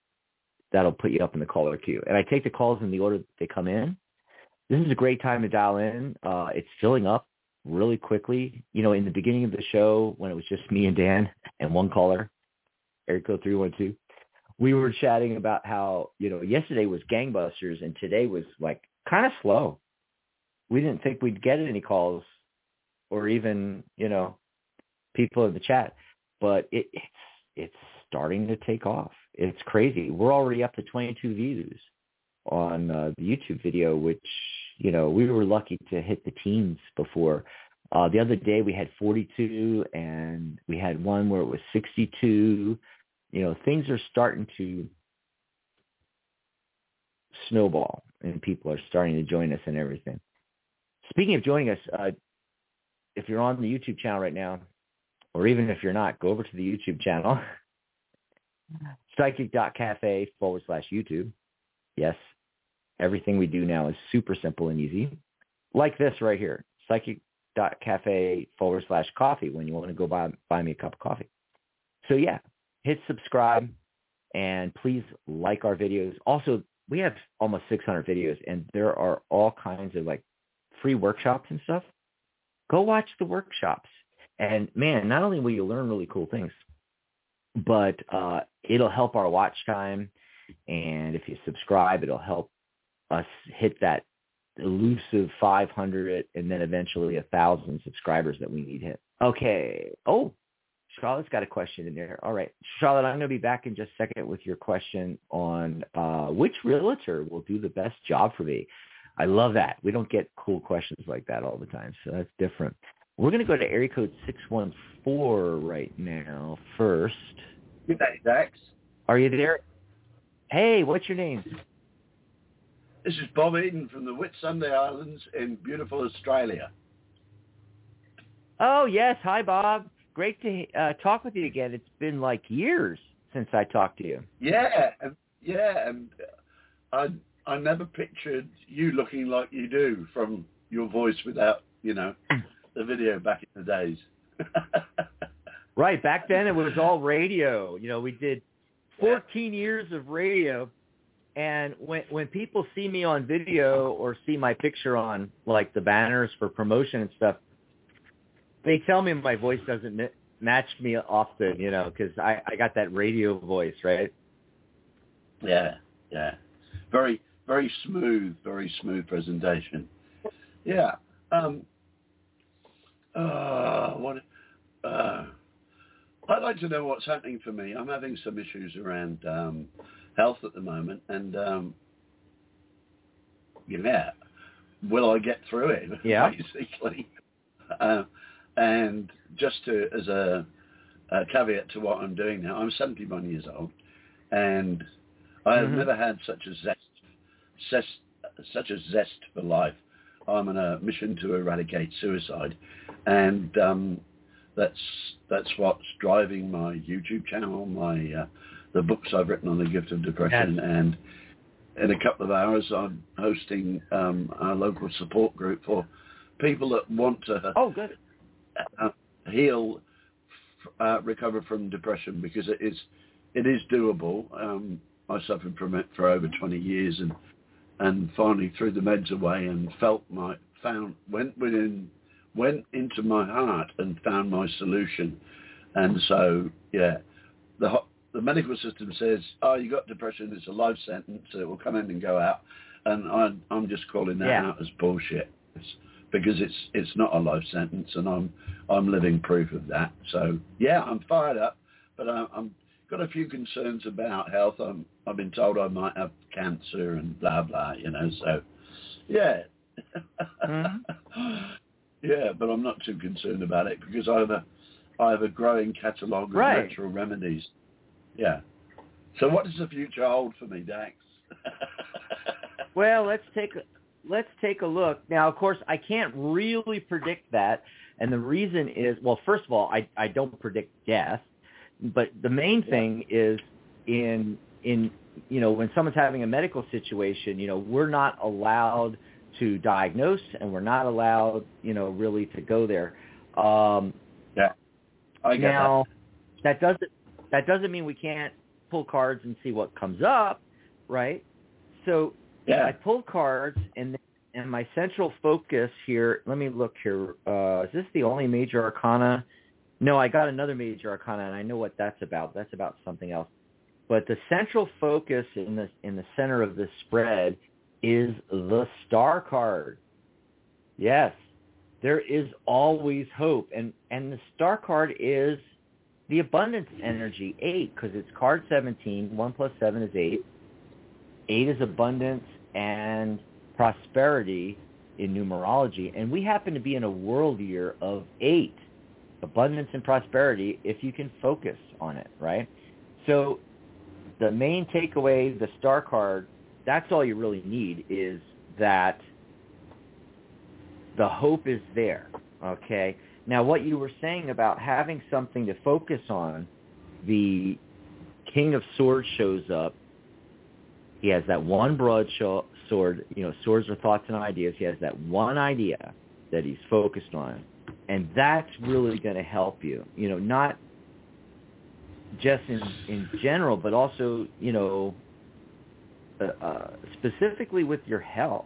That'll put you up in the caller queue. And I take the calls in the order that they come in. This is a great time to dial in. Uh, it's filling up really quickly. You know, in the beginning of the show when it was just me and Dan and one caller, code 312, we were chatting about how, you know, yesterday was gangbusters and today was like kind of slow. We didn't think we'd get any calls or even, you know, people in the chat, but it, it's, it's starting to take off. It's crazy. We're already up to 22 views on uh, the YouTube video, which you know we were lucky to hit the teens before. Uh, the other day we had 42, and we had one where it was 62. You know, things are starting to snowball, and people are starting to join us and everything. Speaking of joining us, uh, if you're on the YouTube channel right now, or even if you're not, go over to the YouTube channel, psychic.cafe forward slash YouTube. Yes, Everything we do now is super simple and easy. Like this right here, psychic.cafe forward slash coffee when you want to go buy, buy me a cup of coffee. So yeah, hit subscribe and please like our videos. Also, we have almost 600 videos and there are all kinds of like free workshops and stuff. Go watch the workshops. And man, not only will you learn really cool things, but uh, it'll help our watch time. And if you subscribe, it'll help us hit that elusive 500 and then eventually a thousand subscribers that we need hit. Okay. Oh, Charlotte's got a question in there. All right. Charlotte, I'm going to be back in just a second with your question on uh, which realtor will do the best job for me. I love that. We don't get cool questions like that all the time, so that's different. We're going to go to area code 614 right now first. Good day, Dax. Are you there? Hey, what's your name? This is Bob Eden from the Whitsunday Islands in beautiful Australia. Oh, yes. Hi, Bob. Great to uh, talk with you again. It's been like years since I talked to you. Yeah, yeah. And I I never pictured you looking like you do from your voice without, you know, the video back in the days. right. Back then it was all radio. You know, we did 14 yeah. years of radio and when when people see me on video or see my picture on like the banners for promotion and stuff, they tell me my voice doesn't match me often, you know, because I I got that radio voice, right? Yeah, yeah, very very smooth, very smooth presentation. Yeah. Um. Uh, what? Uh, I'd like to know what's happening for me. I'm having some issues around um, health at the moment, and um, yeah, will I get through it? Yeah, basically. Uh, and just to as a, a, caveat to what I'm doing now, I'm 71 years old, and I have mm-hmm. never had such a zest, zest, such a zest for life. I'm on a mission to eradicate suicide, and um, that's that's what's driving my YouTube channel, my uh, the books I've written on the gift of depression, yes. and in a couple of hours I'm hosting um, a local support group for people that want to oh good uh, heal, uh, recover from depression because it is it is doable. Um, I suffered from it for over 20 years and and finally threw the meds away and felt my found went within went into my heart and found my solution. And so yeah, the the medical system says, "Oh, you got depression. It's a life sentence. It will come in and go out," and I, I'm just calling that yeah. out as bullshit. It's, because it's it's not a life sentence, and I'm I'm living proof of that. So yeah, I'm fired up, but I, I'm got a few concerns about health. I'm I've been told I might have cancer and blah blah, you know. So yeah, mm-hmm. yeah, but I'm not too concerned about it because I have a I have a growing catalogue of right. natural remedies. Yeah. So what does the future hold for me, Dax? well, let's take let's take a look. Now, of course, I can't really predict that, and the reason is, well, first of all, I I don't predict death, but the main thing is in in you know when someone's having a medical situation, you know, we're not allowed to diagnose, and we're not allowed, you know, really to go there. Um, yeah, I get now that. that doesn't that doesn't mean we can't pull cards and see what comes up, right? So yeah. I pulled cards and and my central focus here. Let me look here. Uh, is this the only major arcana? No, I got another major arcana, and I know what that's about. That's about something else. But the central focus in the in the center of the spread is the star card. Yes, there is always hope, and and the star card is the abundance energy eight because it's card seventeen. One plus seven is eight. Eight is abundance and prosperity in numerology. And we happen to be in a world year of eight, abundance and prosperity, if you can focus on it, right? So the main takeaway, the star card, that's all you really need is that the hope is there, okay? Now, what you were saying about having something to focus on, the King of Swords shows up. He has that one broad sword, you know, swords are thoughts and ideas. He has that one idea that he's focused on. And that's really going to help you, you know, not just in, in general, but also, you know, uh, uh, specifically with your health.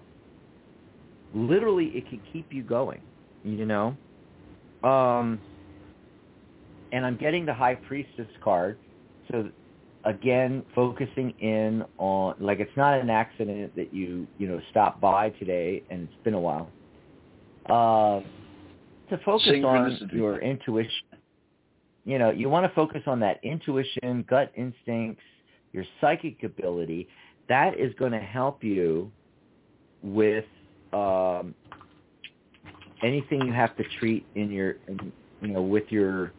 Literally, it can keep you going, you know. Um, and I'm getting the High Priestess card. So again, focusing in on like it's not an accident that you you know stop by today and it's been a while. Uh, to focus on your intuition. You know, you want to focus on that intuition, gut instincts, your psychic ability. That is going to help you with um, anything you have to treat in your, in, you know, with your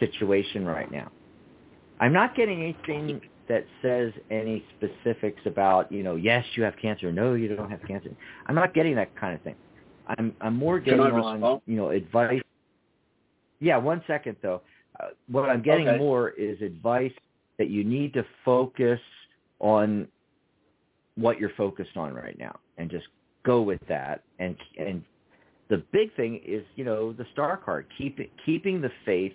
situation right now. I'm not getting anything that says any specifics about, you know, yes, you have cancer, no, you don't have cancer. I'm not getting that kind of thing. I'm I'm more getting on, you know, advice. Yeah, one second though. Uh, what I'm getting okay. more is advice that you need to focus on what you're focused on right now and just go with that and and the big thing is, you know, the star card, keep it, keeping the faith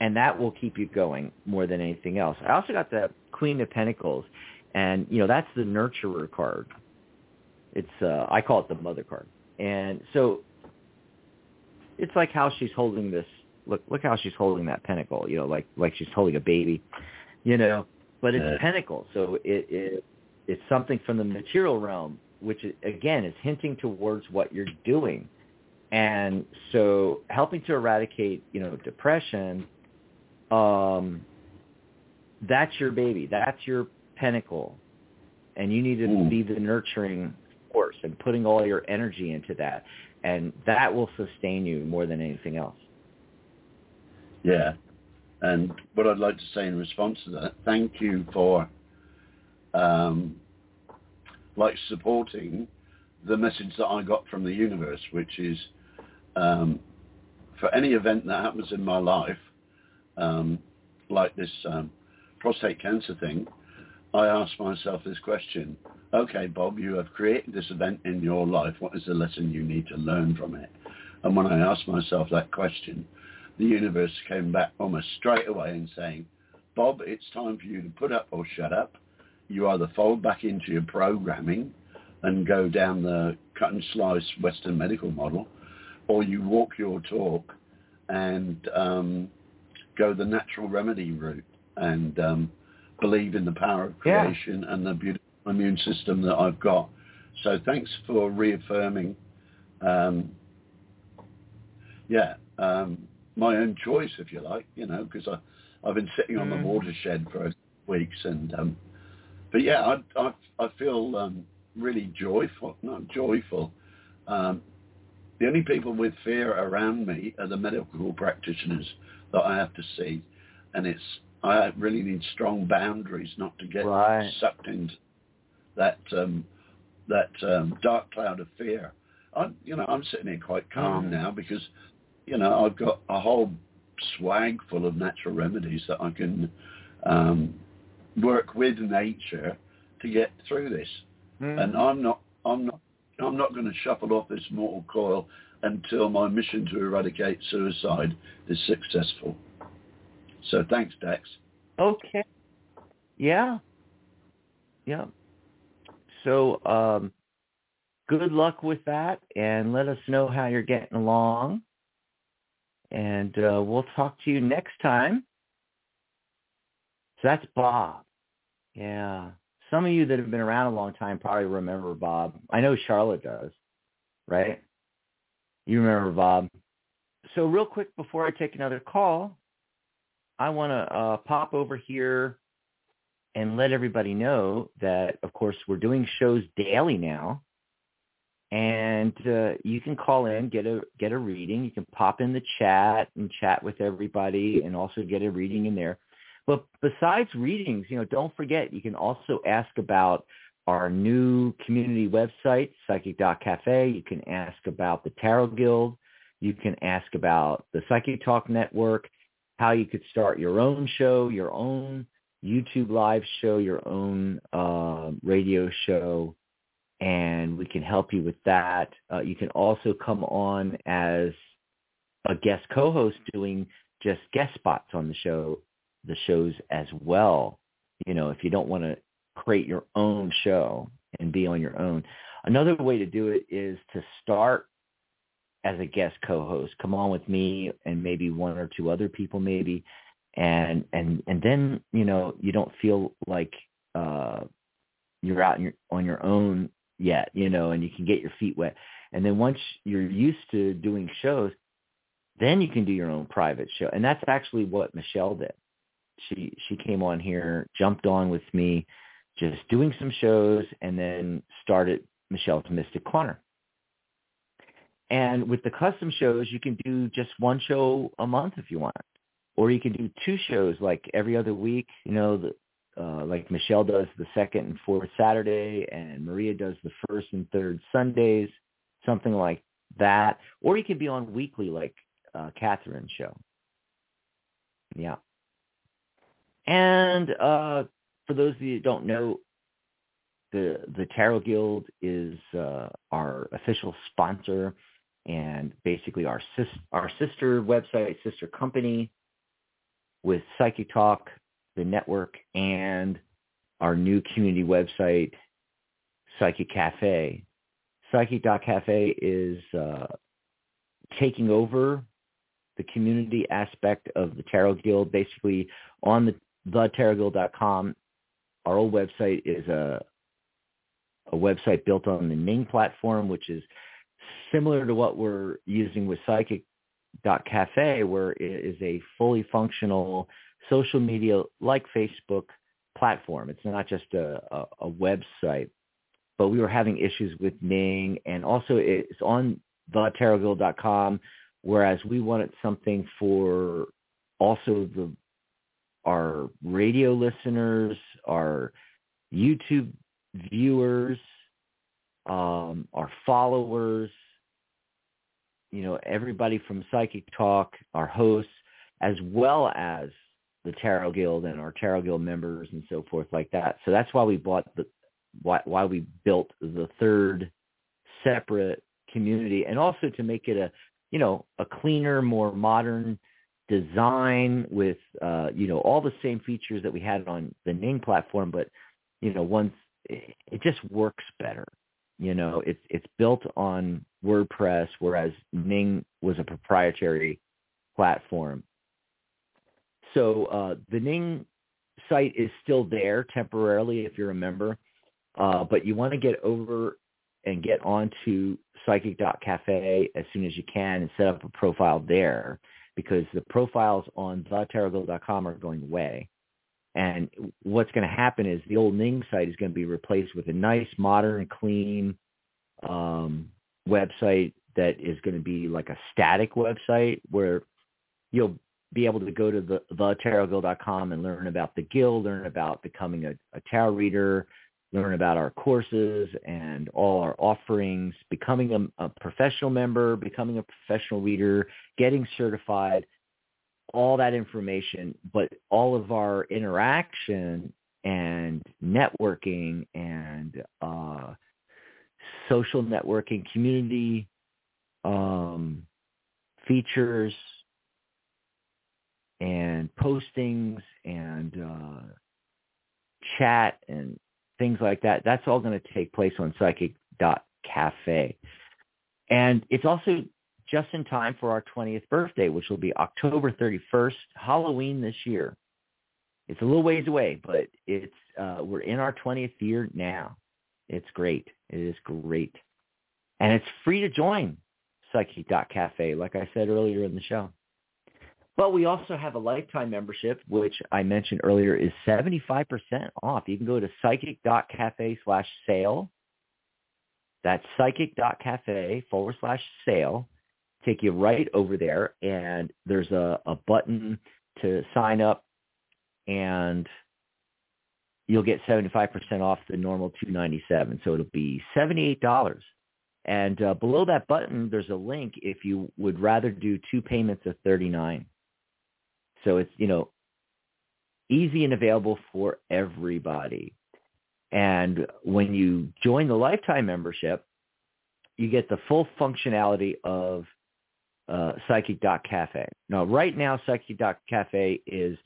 and that will keep you going more than anything else. I also got the Queen of Pentacles, and you know that's the nurturer card. It's uh, I call it the mother card, and so it's like how she's holding this. Look, look how she's holding that pentacle. You know, like like she's holding a baby. You know, but it's a pentacle, so it, it it's something from the material realm, which again is hinting towards what you're doing. And so helping to eradicate, you know, depression um, that's your baby. That's your pinnacle. And you need to mm. be the nurturing force and putting all your energy into that. And that will sustain you more than anything else. Yeah. And what I'd like to say in response to that, thank you for um, like supporting the message that I got from the universe, which is um, for any event that happens in my life, um, like this um, prostate cancer thing, I ask myself this question. Okay, Bob, you have created this event in your life. What is the lesson you need to learn from it? And when I asked myself that question, the universe came back almost straight away and saying, Bob, it's time for you to put up or shut up. You either fold back into your programming and go down the cut and slice Western medical model, or you walk your talk and um, go the natural remedy route. and um, believe in the power of creation yeah. and the beautiful immune system that I've got. So thanks for reaffirming, um, yeah, um, my own choice, if you like, you know, because I've been sitting on the mm. watershed for weeks and, um, but yeah, I, I, I feel um, really joyful, not joyful. Um, the only people with fear around me are the medical practitioners that I have to see. And it's, I really need strong boundaries not to get right. sucked into that, um, that um, dark cloud of fear. I, you know, I'm sitting here quite calm mm. now because, you know, I've got a whole swag full of natural remedies that I can um, work with nature to get through this. Mm. And I'm not, I'm not, I'm not going to shuffle off this mortal coil until my mission to eradicate suicide is successful. So thanks, Dax. Okay. Yeah. Yeah. So um, good luck with that, and let us know how you're getting along. And uh, we'll talk to you next time. So that's Bob. Yeah. Some of you that have been around a long time probably remember Bob. I know Charlotte does, right? You remember Bob. So real quick before I take another call, I want to uh, pop over here and let everybody know that, of course, we're doing shows daily now, and uh, you can call in, get a get a reading. You can pop in the chat and chat with everybody, and also get a reading in there. But besides readings, you know, don't forget you can also ask about our new community website, Psychic.cafe. You can ask about the Tarot Guild. You can ask about the Psychic Talk Network, how you could start your own show, your own YouTube live show, your own uh, radio show, and we can help you with that. Uh, you can also come on as a guest co-host doing just guest spots on the show, the shows as well. You know, if you don't want to create your own show and be on your own. Another way to do it is to start as a guest co-host. Come on with me and maybe one or two other people maybe and and and then, you know, you don't feel like uh you're out on your own yet, you know, and you can get your feet wet. And then once you're used to doing shows, then you can do your own private show. And that's actually what Michelle did. She she came on here, jumped on with me, just doing some shows, and then started Michelle's Mystic Corner. And with the custom shows, you can do just one show a month if you want, or you can do two shows like every other week. You know, the, uh, like Michelle does the second and fourth Saturday, and Maria does the first and third Sundays, something like that. Or you can be on weekly like uh, Catherine's show. Yeah. And uh, for those of you who don't know, the the Tarot Guild is uh, our official sponsor and basically our sis, our sister website, sister company with Psychic Talk, the network, and our new community website, Psychic Cafe. Psychic.cafe is uh, taking over the community aspect of the Tarot Guild. Basically, on the thetarotguild.com, our old website is a a website built on the Ning platform, which is similar to what we're using with Psychic.cafe, where it is a fully functional social media like Facebook platform. It's not just a, a, a website. But we were having issues with Ning, and also it's on thetarotguild.com, whereas we wanted something for also the our radio listeners, our YouTube viewers, um, our followers, you know, everybody from Psychic Talk, our hosts, as well as the Tarot Guild and our Tarot Guild members and so forth like that. So that's why we bought the why why we built the third separate community and also to make it a you know a cleaner more modern design with uh, you know all the same features that we had on the Ning platform, but you know once it just works better. You know, it's it's built on WordPress, whereas Ning was a proprietary platform. So uh, the Ning site is still there temporarily if you're a member, uh, but you want to get over and get onto psychic.cafe as soon as you can and set up a profile there because the profiles on thetarotguild.com are going away. And what's going to happen is the old Ning site is going to be replaced with a nice, modern, clean um, website that is going to be like a static website where you'll be able to go to the and learn about the guild, learn about becoming a, a tarot reader, learn about our courses and all our offerings, becoming a, a professional member, becoming a professional reader, getting certified, all that information, but all of our interaction and networking and uh, social networking, community um, features and postings and uh, chat and things like that. That's all going to take place on psychic.cafe. And it's also just in time for our 20th birthday, which will be October 31st, Halloween this year. It's a little ways away, but it's uh, we're in our 20th year now. It's great. It is great. And it's free to join Psychic.cafe, like I said earlier in the show. But we also have a lifetime membership, which I mentioned earlier is 75% off. You can go to psychic.cafe slash sale. That's psychic.cafe forward slash sale. Take you right over there, and there's a, a button to sign up, and you'll get 75% off the normal 297 So it'll be $78. And uh, below that button, there's a link if you would rather do two payments of 39 so it's, you know, easy and available for everybody. And when you join the lifetime membership, you get the full functionality of uh, Psychic.cafe. Now, right now, Psychic.cafe is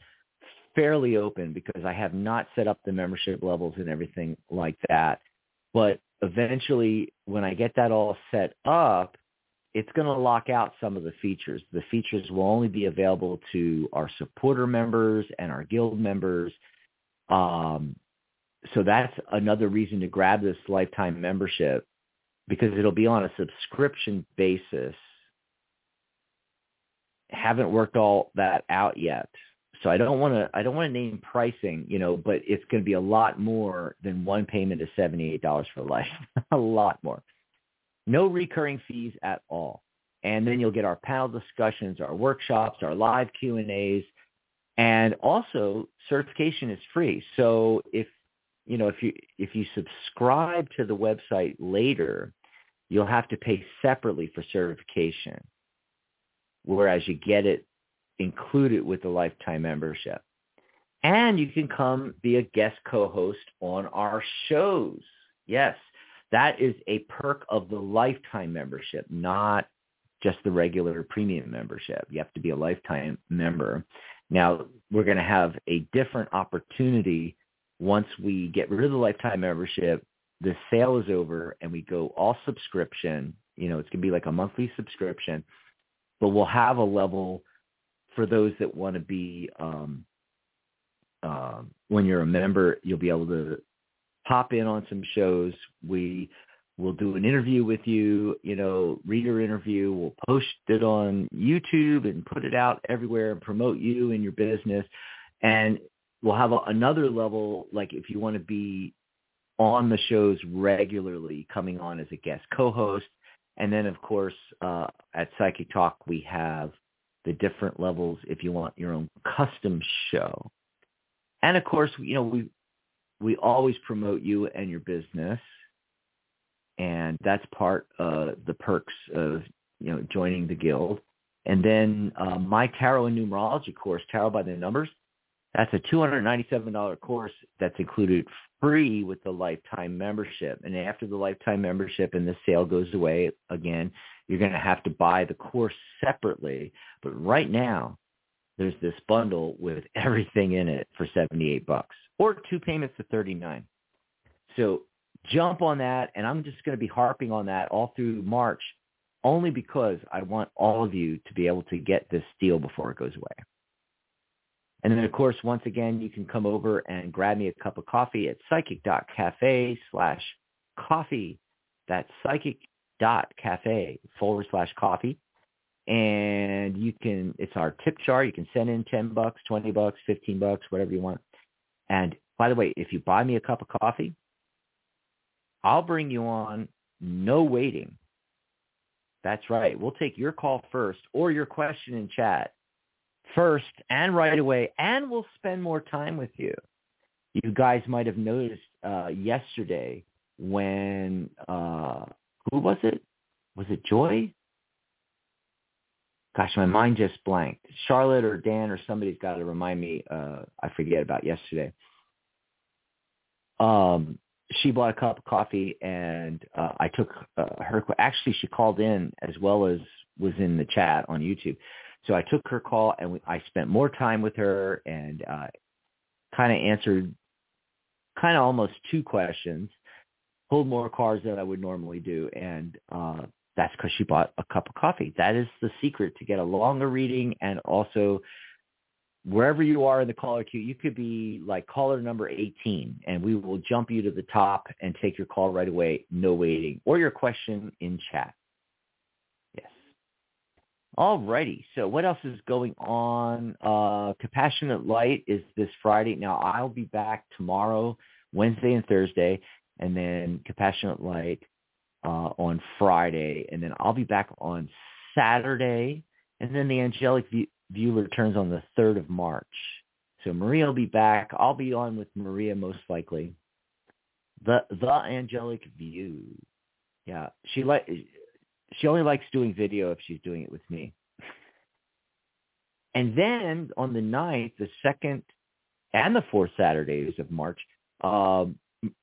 fairly open because I have not set up the membership levels and everything like that. But eventually, when I get that all set up, it's going to lock out some of the features. The features will only be available to our supporter members and our guild members. Um, so that's another reason to grab this lifetime membership because it'll be on a subscription basis. Haven't worked all that out yet. So I don't want to I don't want to name pricing, you know, but it's going to be a lot more than one payment of $78 for life. a lot more. No recurring fees at all. And then you'll get our panel discussions, our workshops, our live Q&As. And also certification is free. So if you know if you if you subscribe to the website later, you'll have to pay separately for certification. Whereas you get it included with the lifetime membership. And you can come be a guest co-host on our shows. Yes, that is a perk of the lifetime membership, not just the regular premium membership. You have to be a lifetime member. Now, we're going to have a different opportunity once we get rid of the lifetime membership. The sale is over and we go all subscription. You know, it's going to be like a monthly subscription, but we'll have a level for those that want to be, um, uh, when you're a member, you'll be able to pop in on some shows. We will do an interview with you, you know, reader interview. We'll post it on YouTube and put it out everywhere and promote you and your business. And we'll have a, another level, like if you want to be on the shows regularly, coming on as a guest co-host. And then, of course, uh, at Psychic Talk, we have the different levels if you want your own custom show. And of course, you know, we we always promote you and your business, and that's part of the perks of you know joining the guild. And then uh, my tarot and numerology course, Tarot by the Numbers, that's a $297 course that's included free with the lifetime membership. And after the lifetime membership and the sale goes away again, you're going to have to buy the course separately. But right now, there's this bundle with everything in it for 78 bucks or two payments of 39. So jump on that. And I'm just going to be harping on that all through March only because I want all of you to be able to get this deal before it goes away. And then, of course, once again, you can come over and grab me a cup of coffee at psychic.cafe slash coffee. That's psychic.cafe forward slash coffee. And you can, it's our tip jar. You can send in 10 bucks, 20 bucks, 15 bucks, whatever you want. And by the way, if you buy me a cup of coffee, I'll bring you on no waiting. That's right. We'll take your call first or your question in chat first and right away, and we'll spend more time with you. You guys might have noticed uh, yesterday when, uh, who was it? Was it Joy? Gosh, my mind just blanked. Charlotte or Dan or somebody's got to remind me. Uh, I forget about yesterday. Um, she bought a cup of coffee and uh, I took uh, her. Actually, she called in as well as was in the chat on YouTube. So I took her call and we, I spent more time with her and uh, kind of answered kind of almost two questions, pulled more cards than I would normally do, and uh, that's because she bought a cup of coffee. That is the secret to get a longer reading and also wherever you are in the caller queue, you could be like caller number 18 and we will jump you to the top and take your call right away, no waiting, or your question in chat. Yes. All righty. So what else is going on? Uh, Compassionate Light is this Friday. Now I'll be back tomorrow, Wednesday and Thursday, and then Compassionate Light uh, on Friday, and then I'll be back on Saturday, and then the Angelic View, returns on the 3rd of March. So Maria will be back. I'll be on with Maria most likely. The the angelic view. Yeah, she like she only likes doing video if she's doing it with me. And then on the 9th, the second and the fourth Saturdays of March, um,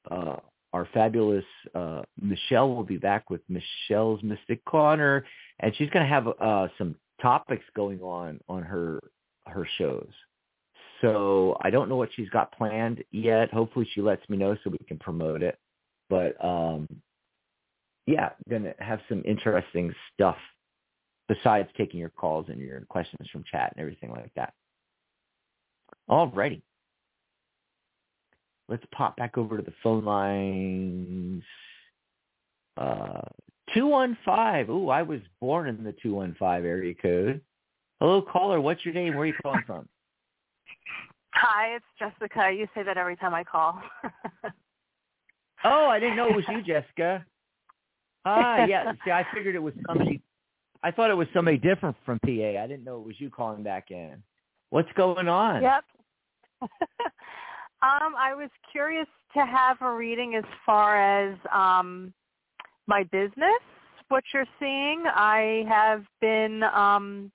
uh, our fabulous uh, Michelle will be back with Michelle's Mystic Corner, and she's going to have uh, some topics going on on her her shows. So I don't know what she's got planned yet. Hopefully she lets me know so we can promote it. But um yeah, gonna have some interesting stuff besides taking your calls and your questions from chat and everything like that. All righty. Let's pop back over to the phone lines. Uh, 215. Ooh, I was born in the 215 area code. Hello, caller. What's your name? Where are you calling from? Hi, it's Jessica. You say that every time I call. oh, I didn't know it was you, Jessica. Ah, yeah. See, I figured it was somebody. I thought it was somebody different from PA. I didn't know it was you calling back in. What's going on? Yep. um, I was curious to have a reading as far as um my business, what you're seeing. I have been, um,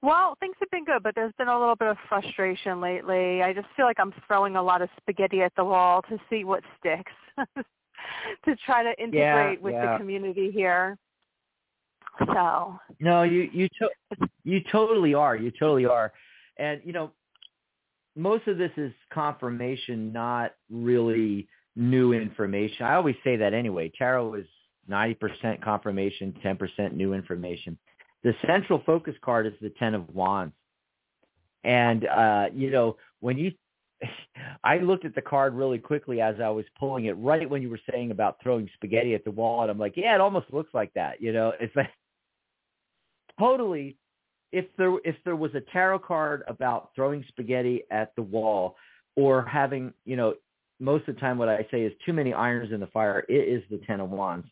well, things have been good, but there's been a little bit of frustration lately. I just feel like I'm throwing a lot of spaghetti at the wall to see what sticks, to try to integrate yeah, with yeah. the community here. So no, you you to- you totally are. You totally are, and you know, most of this is confirmation, not really new information. I always say that anyway. Tarot is 90% confirmation, 10% new information. The central focus card is the Ten of Wands. And, uh, you know, when you, I looked at the card really quickly as I was pulling it right when you were saying about throwing spaghetti at the wall. And I'm like, yeah, it almost looks like that. You know, it's like totally, if there, if there was a tarot card about throwing spaghetti at the wall or having, you know, most of the time what I say is too many irons in the fire. It is the Ten of Wands.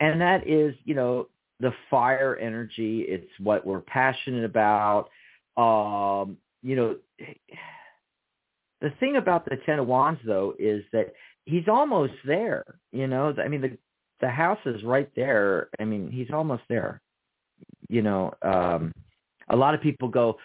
And that is, you know, the fire energy. It's what we're passionate about. Um, you know, the thing about the Ten of Wands, though, is that he's almost there. You know, I mean, the the house is right there. I mean, he's almost there. You know, um, a lot of people go,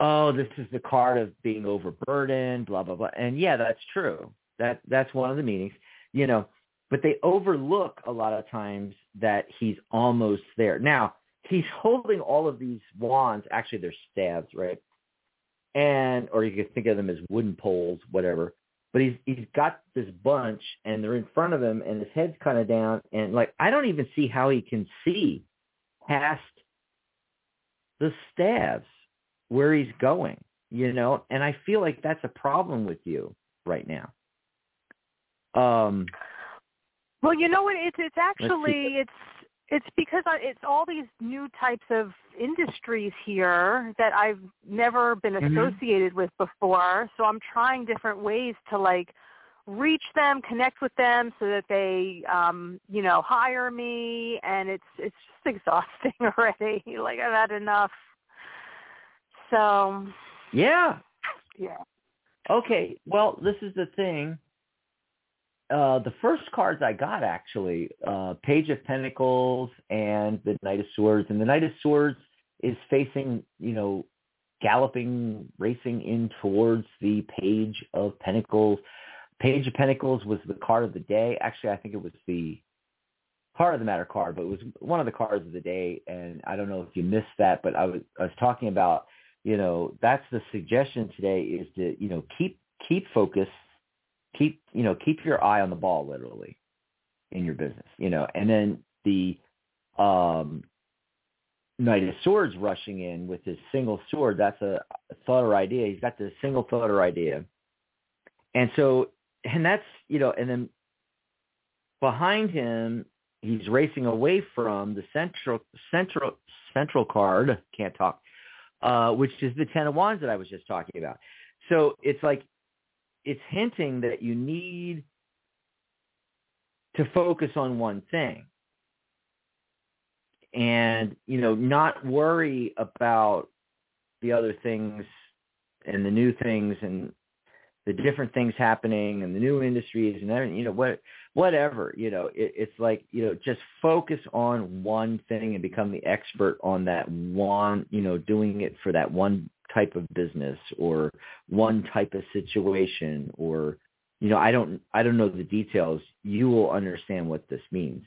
oh, this is the card of being overburdened, blah blah blah. And yeah, that's true. That that's one of the meanings, you know. But they overlook a lot of times that he's almost there. Now he's holding all of these wands. Actually, they're staves, right? And or you could think of them as wooden poles, whatever. But he's he's got this bunch, and they're in front of him, and his head's kind of down, and like I don't even see how he can see past the staves where he's going, you know, and I feel like that's a problem with you right now. Um, well, you know what? It's it's actually it's it's because I, it's all these new types of industries here that I've never been mm-hmm. associated mm-hmm. with before. So I'm trying different ways to like reach them, connect with them so that they um, you know, hire me and it's it's just exhausting already. like I've had enough. So Yeah. Yeah. Okay. Well, this is the thing uh, the first cards I got actually, uh, Page of Pentacles and the Knight of Swords. And the Knight of Swords is facing, you know, galloping, racing in towards the Page of Pentacles. Page of Pentacles was the card of the day. Actually, I think it was the Heart of the Matter card, but it was one of the cards of the day. And I don't know if you missed that, but I was I was talking about, you know, that's the suggestion today is to, you know, keep keep focus keep you know keep your eye on the ball literally in your business you know and then the um knight of swords rushing in with his single sword that's a, thought or idea he's got the single thought or idea and so and that's you know and then behind him he's racing away from the central central central card can't talk uh which is the ten of wands that i was just talking about. So it's like it's hinting that you need to focus on one thing. And you know not worry about the other things and the new things and the different things happening and the new industries and everything you know what whatever you know it, it's like you know just focus on one thing and become the expert on that one you know doing it for that one type of business or one type of situation or you know i don't i don't know the details. You will understand what this means.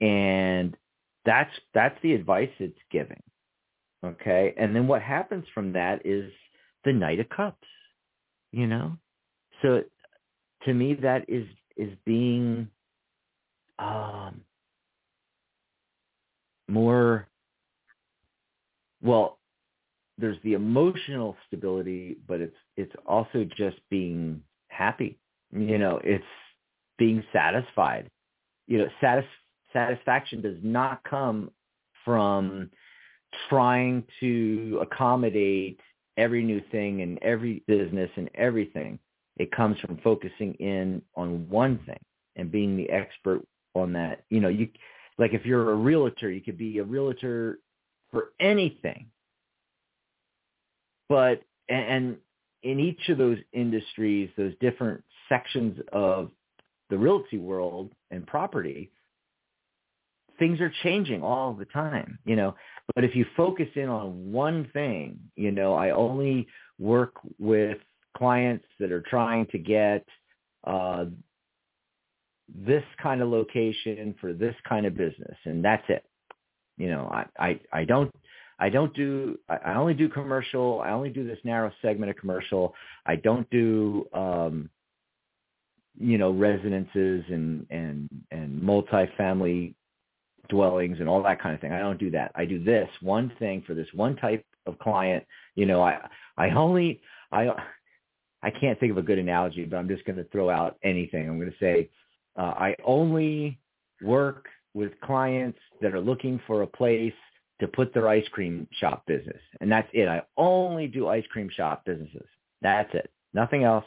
And that's that's the advice it's giving. Okay? And then what happens from that is the knight of cups you know so to me that is is being um more well there's the emotional stability, but it's it's also just being happy. You know, it's being satisfied. You know, satis- satisfaction does not come from trying to accommodate every new thing and every business and everything. It comes from focusing in on one thing and being the expert on that. You know, you like if you're a realtor, you could be a realtor for anything but and in each of those industries, those different sections of the realty world and property, things are changing all the time, you know. But if you focus in on one thing, you know, I only work with clients that are trying to get uh, this kind of location for this kind of business, and that's it. You know, I, I, I don't I don't do, I only do commercial. I only do this narrow segment of commercial. I don't do, um, you know, residences and, and, and multifamily dwellings and all that kind of thing. I don't do that. I do this one thing for this one type of client. You know, I, I only, I, I can't think of a good analogy, but I'm just going to throw out anything. I'm going to say, uh, I only work with clients that are looking for a place to put their ice cream shop business. And that's it. I only do ice cream shop businesses. That's it. Nothing else.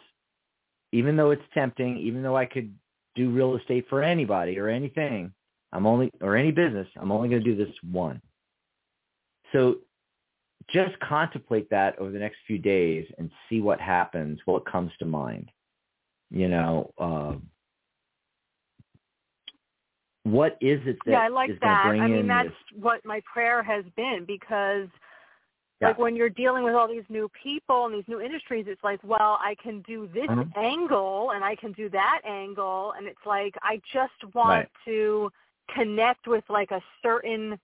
Even though it's tempting, even though I could do real estate for anybody or anything, I'm only, or any business, I'm only going to do this one. So just contemplate that over the next few days and see what happens, what comes to mind. You know, uh, what is it that yeah, I like that. I mean, that's this? what my prayer has been because yeah. like when you're dealing with all these new people and these new industries, it's like, well, I can do this mm-hmm. angle and I can do that angle, and it's like I just want right. to connect with like a certain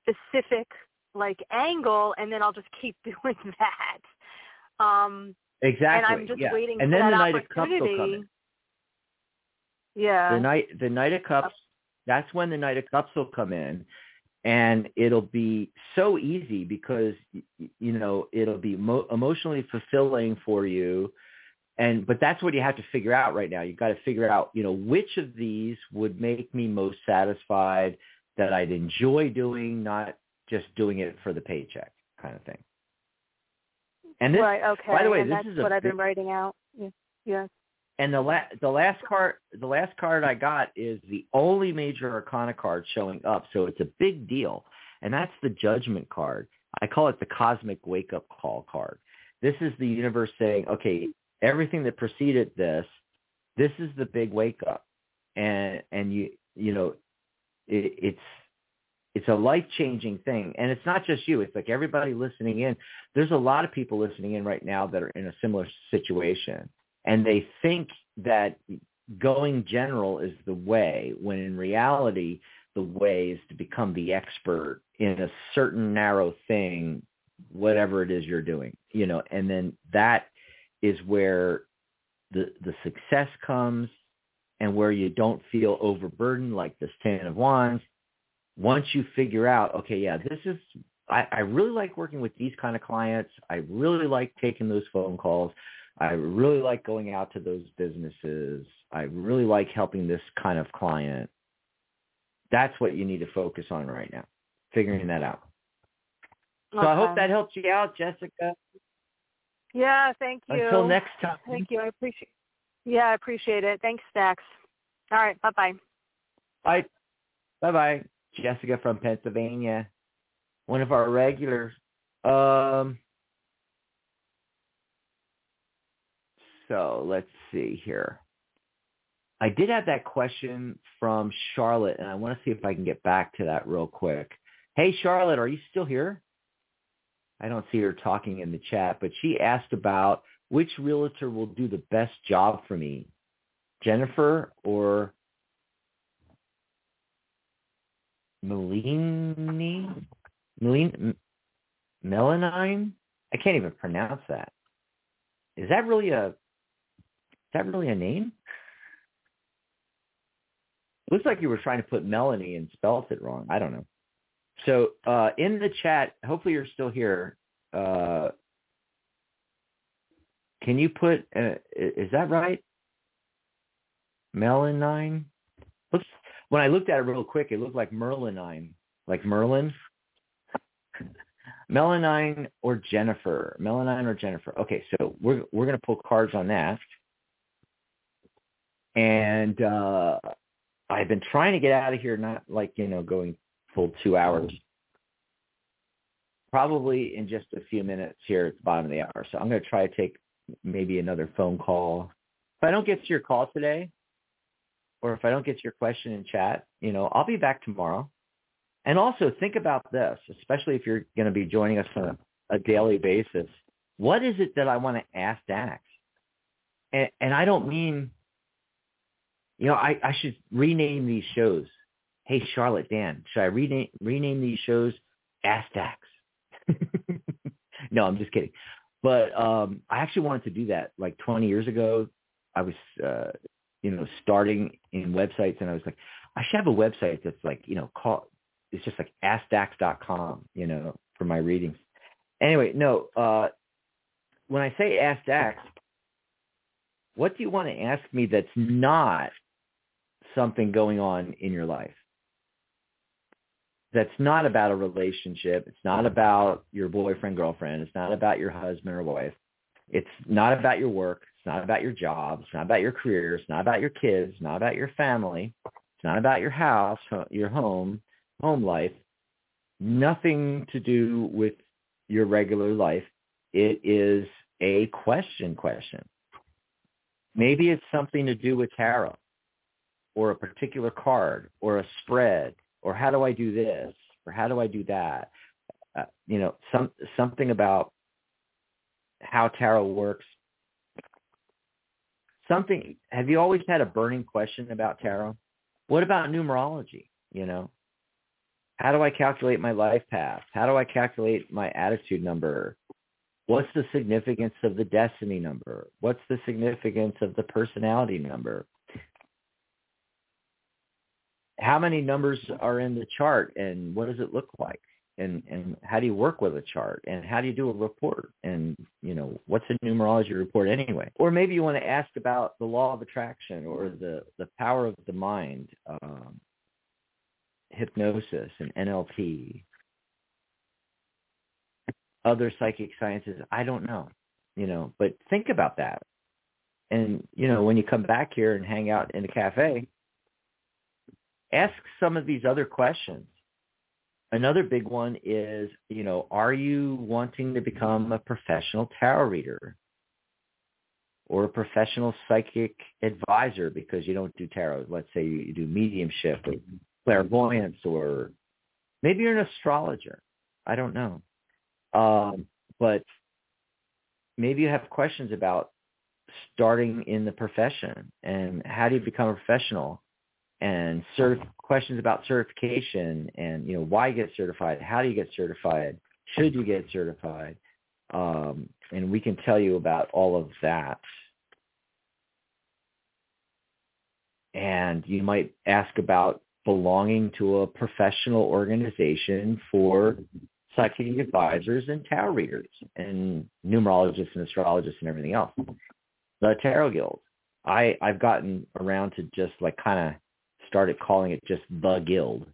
specific like angle, and then I'll just keep doing that. Um, exactly. And I'm just yeah. waiting and for then that the Knight. Of Cups will come in. Yeah. The Knight, the Knight of Cups. That's when the Knight of Cups will come in, and it'll be so easy because you know it'll be mo- emotionally fulfilling for you and but that's what you have to figure out right now you've got to figure out you know which of these would make me most satisfied that i'd enjoy doing not just doing it for the paycheck kind of thing and this, right okay by the way and this that's is what i've big, been writing out yes and the la- the last card the last card I got is the only major arcana card showing up, so it's a big deal. And that's the judgment card. I call it the cosmic wake up call card. This is the universe saying, okay, everything that preceded this, this is the big wake up. And and you you know, it, it's it's a life changing thing. And it's not just you. It's like everybody listening in. There's a lot of people listening in right now that are in a similar situation. And they think that going general is the way when in reality the way is to become the expert in a certain narrow thing whatever it is you're doing you know. And then that is where the the success comes and where you don't feel overburdened like this ten of wands once you figure out okay yeah this is I, I really like working with these kind of clients i really like taking those phone calls I really like going out to those businesses. I really like helping this kind of client. That's what you need to focus on right now, figuring that out. So okay. I hope that helps you out, Jessica. Yeah, thank you. Until next time. Thank you. I appreciate. Yeah, I appreciate it. Thanks, Dax. All right. Bye bye. Bye. Bye bye. Jessica from Pennsylvania, one of our regulars. Um, So let's see here. I did have that question from Charlotte, and I want to see if I can get back to that real quick. Hey, Charlotte, are you still here? I don't see her talking in the chat, but she asked about which realtor will do the best job for me, Jennifer or Melini? Melin, Melanine? I can't even pronounce that. Is that really a is that really a name? Looks like you were trying to put Melanie and spelt it wrong. I don't know. So uh, in the chat, hopefully you're still here. Uh, can you put? Uh, is that right? Melanine. Looks when I looked at it real quick, it looked like Merlinine, like Merlin. Melanine or Jennifer. Melanine or Jennifer. Okay, so we're we're gonna pull cards on that and uh I've been trying to get out of here, not like you know going full two hours. Probably in just a few minutes here at the bottom of the hour. So I'm going to try to take maybe another phone call. If I don't get to your call today, or if I don't get to your question in chat, you know, I'll be back tomorrow. And also think about this, especially if you're going to be joining us on a, a daily basis. What is it that I want to ask Dax? And, and I don't mean you know, I, I should rename these shows. Hey, Charlotte, Dan, should I rename rename these shows Ask Dax? no, I'm just kidding. But um, I actually wanted to do that like 20 years ago. I was, uh, you know, starting in websites, and I was like, I should have a website that's like, you know, call. It's just like AskDax.com, you know, for my readings. Anyway, no. Uh, when I say Ask what do you want to ask me that's not something going on in your life that's not about a relationship. It's not about your boyfriend, girlfriend. It's not about your husband or wife. It's not about your work. It's not about your job. It's not about your career. It's not about your kids. It's not about your family. It's not about your house, your home, home life. Nothing to do with your regular life. It is a question question. Maybe it's something to do with tarot or a particular card or a spread or how do I do this or how do I do that? Uh, you know, some something about how tarot works. Something. Have you always had a burning question about tarot? What about numerology? You know, how do I calculate my life path? How do I calculate my attitude number? What's the significance of the destiny number? What's the significance of the personality number? How many numbers are in the chart and what does it look like? And and how do you work with a chart? And how do you do a report? And you know what's a numerology report anyway? Or maybe you want to ask about the law of attraction or the the power of the mind um, hypnosis and NLP other psychic sciences I don't know you know but think about that. And you know when you come back here and hang out in the cafe ask some of these other questions. Another big one is, you know, are you wanting to become a professional tarot reader or a professional psychic advisor because you don't do tarot? Let's say you do mediumship or clairvoyance or maybe you're an astrologer. I don't know. Um, but maybe you have questions about starting in the profession and how do you become a professional and questions about certification and you know why get certified, how do you get certified, should you get certified, um, and we can tell you about all of that. And you might ask about belonging to a professional organization for psychic advisors and tarot readers and numerologists and astrologists and everything else. The Tarot Guild. I I've gotten around to just like kind of started calling it just the guild.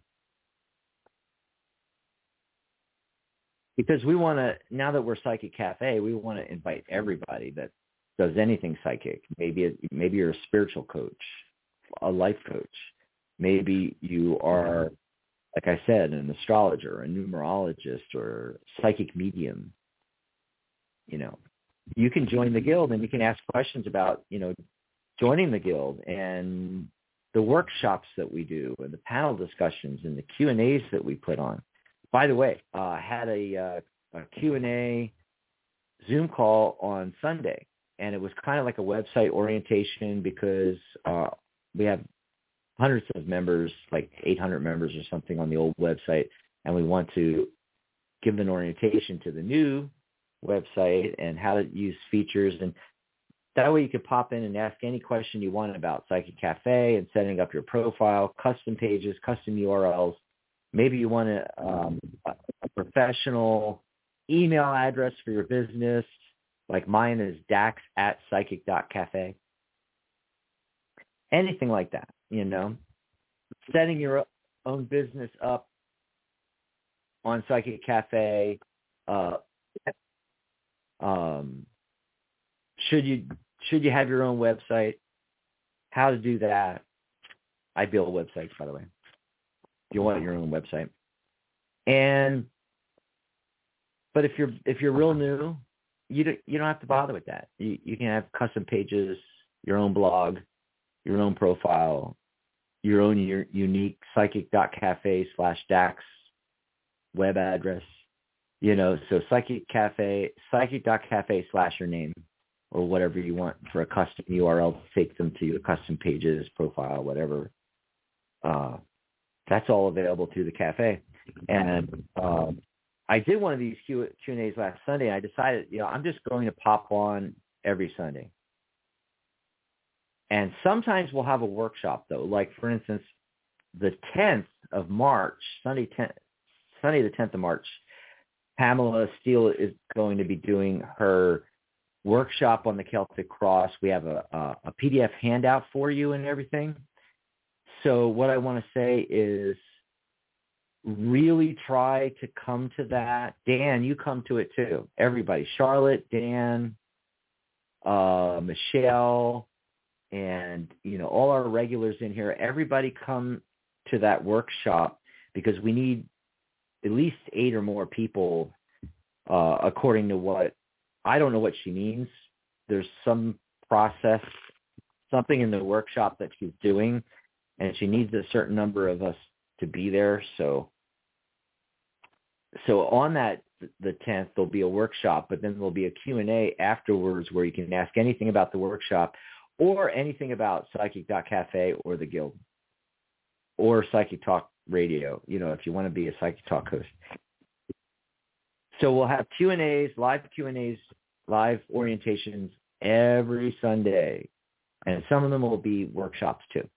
Because we want to, now that we're Psychic Cafe, we want to invite everybody that does anything psychic. Maybe maybe you're a spiritual coach, a life coach. Maybe you are, like I said, an astrologer, a numerologist, or psychic medium. You know, you can join the guild and you can ask questions about, you know, joining the guild and the workshops that we do and the panel discussions and the Q and A's that we put on. By the way, uh, I had a, uh, a Q and A Zoom call on Sunday, and it was kind of like a website orientation because uh, we have hundreds of members, like 800 members or something on the old website, and we want to give an orientation to the new website and how to use features and that way you can pop in and ask any question you want about Psychic Cafe and setting up your profile, custom pages, custom URLs. Maybe you want a, um, a professional email address for your business. Like mine is dax at psychic.cafe. Anything like that, you know. Setting your own business up on Psychic Cafe. Uh, um, should you should you have your own website? How to do that? I build websites, by the way. You want your own website, and but if you're if you're real new, you don't you don't have to bother with that. You you can have custom pages, your own blog, your own profile, your own your unique psychic.cafe slash dax web address. You know, so psychic cafe psychic.cafe slash your name or whatever you want for a custom URL to take them to your custom pages, profile, whatever. Uh, that's all available through the cafe. And um, I did one of these Q, Q and A's last Sunday. And I decided, you know, I'm just going to pop on every Sunday. And sometimes we'll have a workshop though. Like for instance, the 10th of March, Sunday 10th, Sunday the 10th of March, Pamela Steele is going to be doing her workshop on the Celtic Cross. We have a, a, a PDF handout for you and everything. So what I want to say is really try to come to that. Dan, you come to it too. Everybody, Charlotte, Dan, uh, Michelle, and you know all our regulars in here. Everybody come to that workshop because we need at least eight or more people, uh, according to what I don't know what she means. There's some process, something in the workshop that she's doing, and she needs a certain number of us to be there. So, so on that the 10th, there'll be a workshop, but then there'll be a Q&A afterwards where you can ask anything about the workshop or anything about Psychic.cafe or the Guild or Psychic Talk Radio, you know, if you want to be a Psychic Talk host. So we'll have Q&As, live Q&As, live orientations every Sunday. And some of them will be workshops too.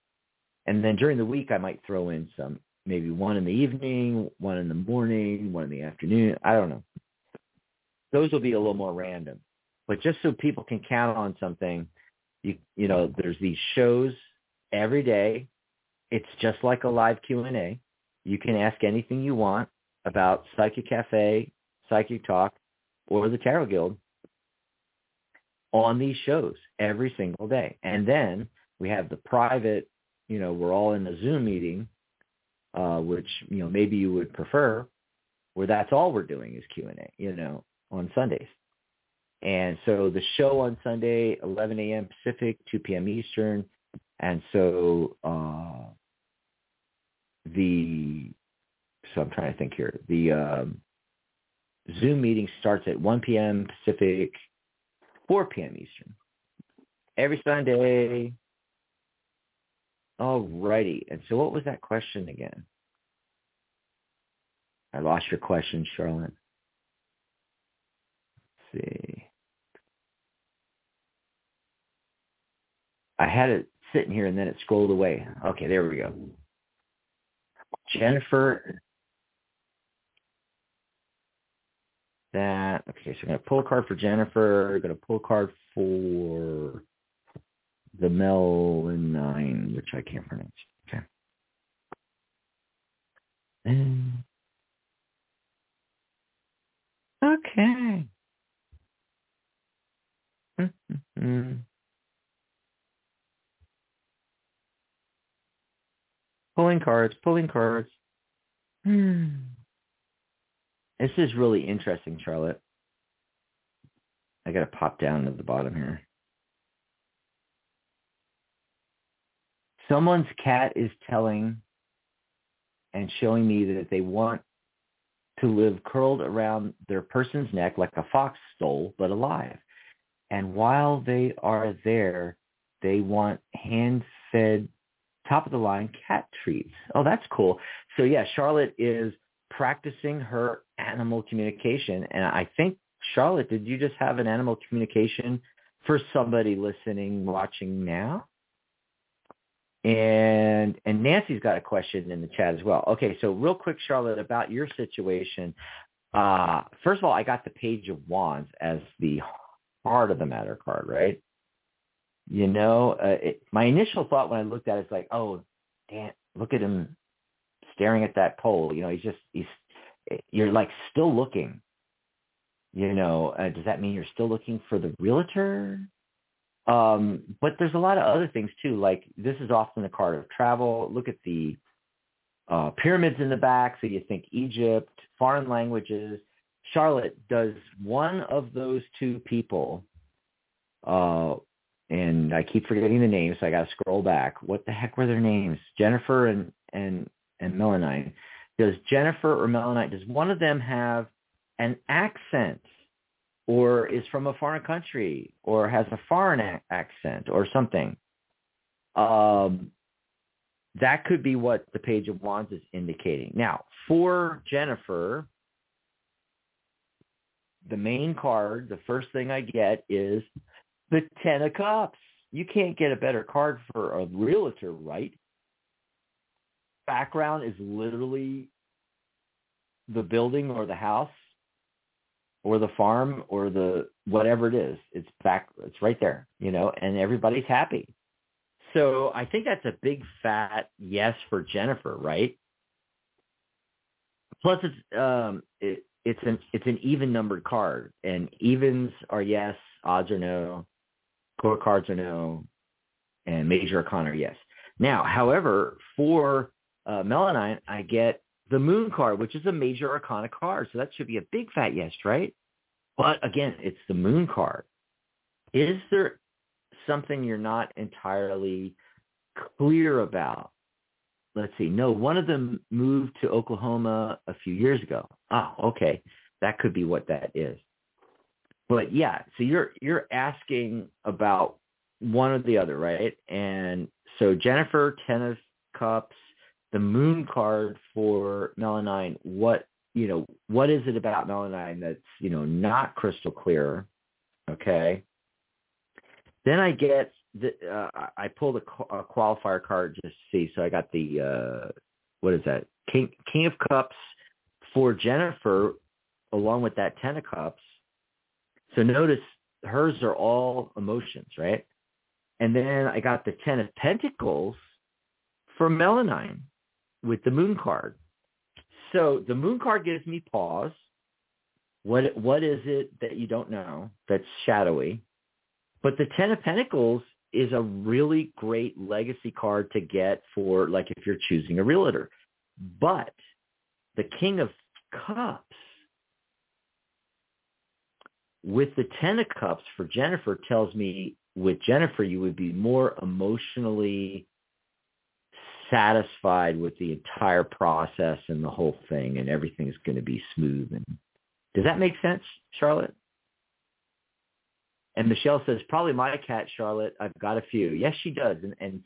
And then during the week, I might throw in some, maybe one in the evening, one in the morning, one in the afternoon. I don't know. Those will be a little more random. But just so people can count on something, you you know, there's these shows every day. It's just like a live Q&A. You can ask anything you want about Psychic Cafe, Psychic Talk, or the Tarot Guild on these shows every single day. And then we have the private, you know, we're all in a Zoom meeting, uh, which, you know, maybe you would prefer, where that's all we're doing is Q&A, you know, on Sundays. And so the show on Sunday, 11 a.m. Pacific, 2 p.m. Eastern. And so uh, the, so I'm trying to think here, the um, Zoom meeting starts at 1 p.m. Pacific, 4 p.m. Eastern. Every Sunday. Alrighty. And so what was that question again? I lost your question, Charlotte. Let's see. I had it sitting here and then it scrolled away. Okay, there we go. Jennifer. That okay, so I'm gonna pull a card for Jennifer. I'm gonna pull a card for the Nine, which I can't pronounce. Okay. And okay. Pulling cards, pulling cards. Hmm. This is really interesting, Charlotte. I got to pop down to the bottom here. Someone's cat is telling and showing me that they want to live curled around their person's neck like a fox stole, but alive. And while they are there, they want hand-fed top of the line cat treats. Oh, that's cool. So yeah, Charlotte is practicing her animal communication. And I think, Charlotte, did you just have an animal communication for somebody listening, watching now? And and Nancy's got a question in the chat as well. Okay, so real quick, Charlotte, about your situation. Uh, first of all, I got the Page of Wands as the heart of the matter card, right? You know, uh, it, my initial thought when I looked at it is like, oh, damn, look at him staring at that pole. You know, he's just he's you're like still looking. You know, uh, does that mean you're still looking for the realtor? Um, but there's a lot of other things too. Like this is often the card of travel. Look at the uh, pyramids in the back, so you think Egypt, foreign languages. Charlotte, does one of those two people uh, and I keep forgetting the names, so I got to scroll back. What the heck were their names? Jennifer and and and Melanine. Does Jennifer or Melanine? Does one of them have an accent, or is from a foreign country, or has a foreign a- accent, or something? Um, that could be what the Page of Wands is indicating. Now, for Jennifer, the main card, the first thing I get is the Ten of Cups. You can't get a better card for a realtor, right? Background is literally the building or the house or the farm or the whatever it is. It's back it's right there, you know, and everybody's happy. So I think that's a big fat yes for Jennifer, right? Plus it's um it, it's an it's an even numbered card and evens are yes, odds are no court cards are no, and major arcana are yes. Now, however, for uh, Melanine, I get the moon card, which is a major arcana card. So that should be a big fat yes, right? But again, it's the moon card. Is there something you're not entirely clear about? Let's see. No, one of them moved to Oklahoma a few years ago. Oh, okay. That could be what that is but yeah, so you're you're asking about one or the other, right? And so Jennifer, Ten of Cups, the Moon card for Melanine. What you know, what is it about Melanine that's you know not crystal clear? Okay. Then I get the, uh, I pulled a, a qualifier card just to see. So I got the uh, what is that? King King of Cups for Jennifer, along with that Ten of Cups. So notice hers are all emotions, right? And then I got the Ten of Pentacles for Melanine with the Moon card. So the Moon card gives me pause. What what is it that you don't know that's shadowy? But the Ten of Pentacles is a really great legacy card to get for like if you're choosing a realtor. But the King of Cups with the Ten of Cups for Jennifer tells me with Jennifer you would be more emotionally satisfied with the entire process and the whole thing and everything's going to be smooth and does that make sense, Charlotte? And Michelle says, probably my cat, Charlotte. I've got a few. Yes, she does. And, and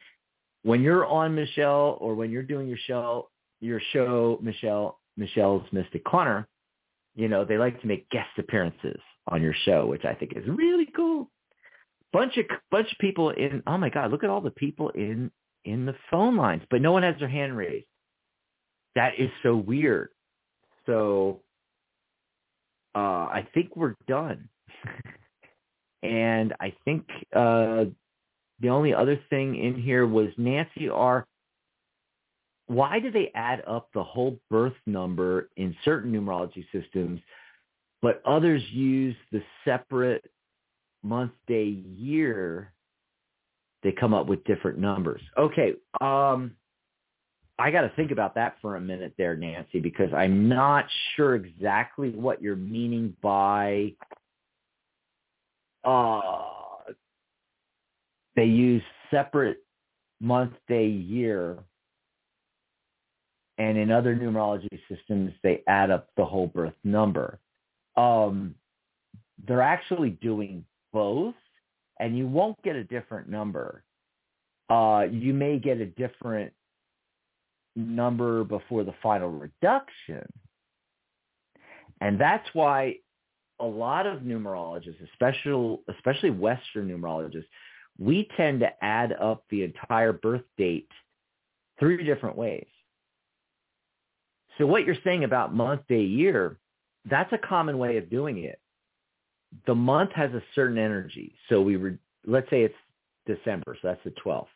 when you're on Michelle or when you're doing your show, your show, Michelle, Michelle's Mystic Corner, you know, they like to make guest appearances on your show, which I think is really cool. Bunch of bunch of people in. Oh my God! Look at all the people in in the phone lines, but no one has their hand raised. That is so weird. So uh, I think we're done. And I think uh, the only other thing in here was Nancy R. Why do they add up the whole birth number in certain numerology systems, but others use the separate month, day, year? They come up with different numbers. Okay. Um, I got to think about that for a minute there, Nancy, because I'm not sure exactly what you're meaning by uh, they use separate month, day, year. And in other numerology systems, they add up the whole birth number. Um, they're actually doing both, and you won't get a different number. Uh, you may get a different number before the final reduction. And that's why a lot of numerologists, especially especially Western numerologists, we tend to add up the entire birth date three different ways. So what you're saying about month, day, year, that's a common way of doing it. The month has a certain energy. So we re- let's say it's December, so that's the 12th.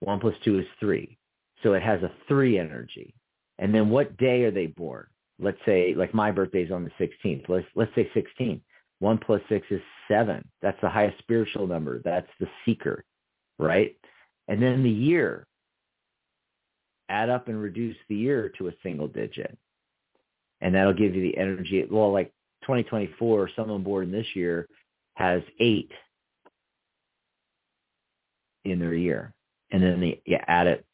One plus two is three. So it has a three energy. And then what day are they born? let's say like my birthday is on the 16th. Let's let's say 16. One plus six is seven. That's the highest spiritual number. That's the seeker, right? And then the year. Add up and reduce the year to a single digit. And that'll give you the energy. Well, like 2024, someone born this year has eight in their year. And then they, you add it.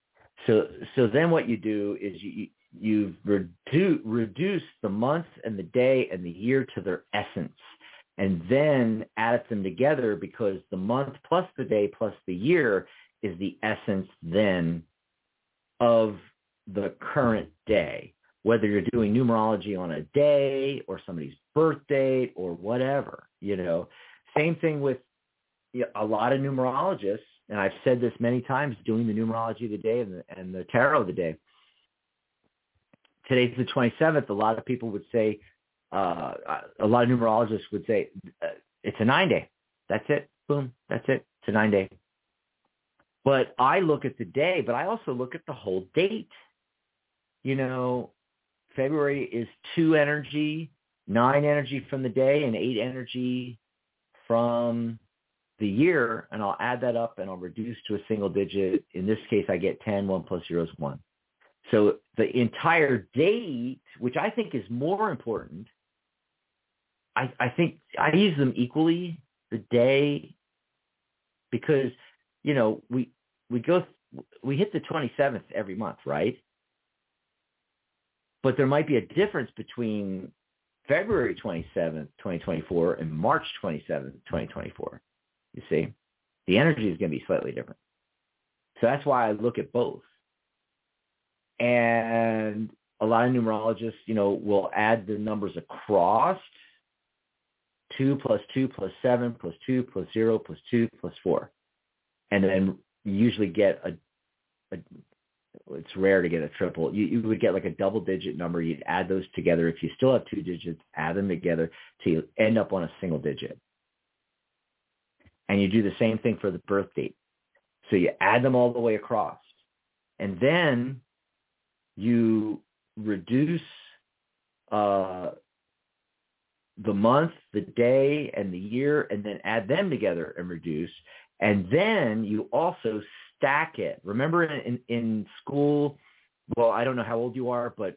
So, so then what you do is you, you've redu- reduced the month and the day and the year to their essence and then added them together because the month plus the day plus the year is the essence then of the current day, whether you're doing numerology on a day or somebody's birthday or whatever, you know. Same thing with a lot of numerologists, and I've said this many times doing the numerology of the day and the, and the tarot of the day today's the 27th. A lot of people would say, uh, a lot of numerologists would say, uh, it's a nine day. That's it. Boom. That's it. It's a nine day. But I look at the day, but I also look at the whole date. You know, February is two energy, nine energy from the day, and eight energy from the year. And I'll add that up and I'll reduce to a single digit. In this case, I get 10. 1 plus 0 is 1. So the entire date, which I think is more important, I, I think I use them equally, the day, because, you know, we, we go, we hit the 27th every month, right? But there might be a difference between February 27th, 2024 and March 27th, 2024. You see, the energy is going to be slightly different. So that's why I look at both. And a lot of numerologists, you know, will add the numbers across. 2 plus 2 plus 7 plus 2 plus 0 plus 2 plus 4. and then usually get a, a it's rare to get a triple. You, you would get like a double digit number. You'd add those together. If you still have two digits, add them together to end up on a single digit. And you do the same thing for the birth date. So you add them all the way across. And then you reduce uh, the month, the day, and the year, and then add them together and reduce. And then you also stack it. Remember in, in, school, well, I don't know how old you are, but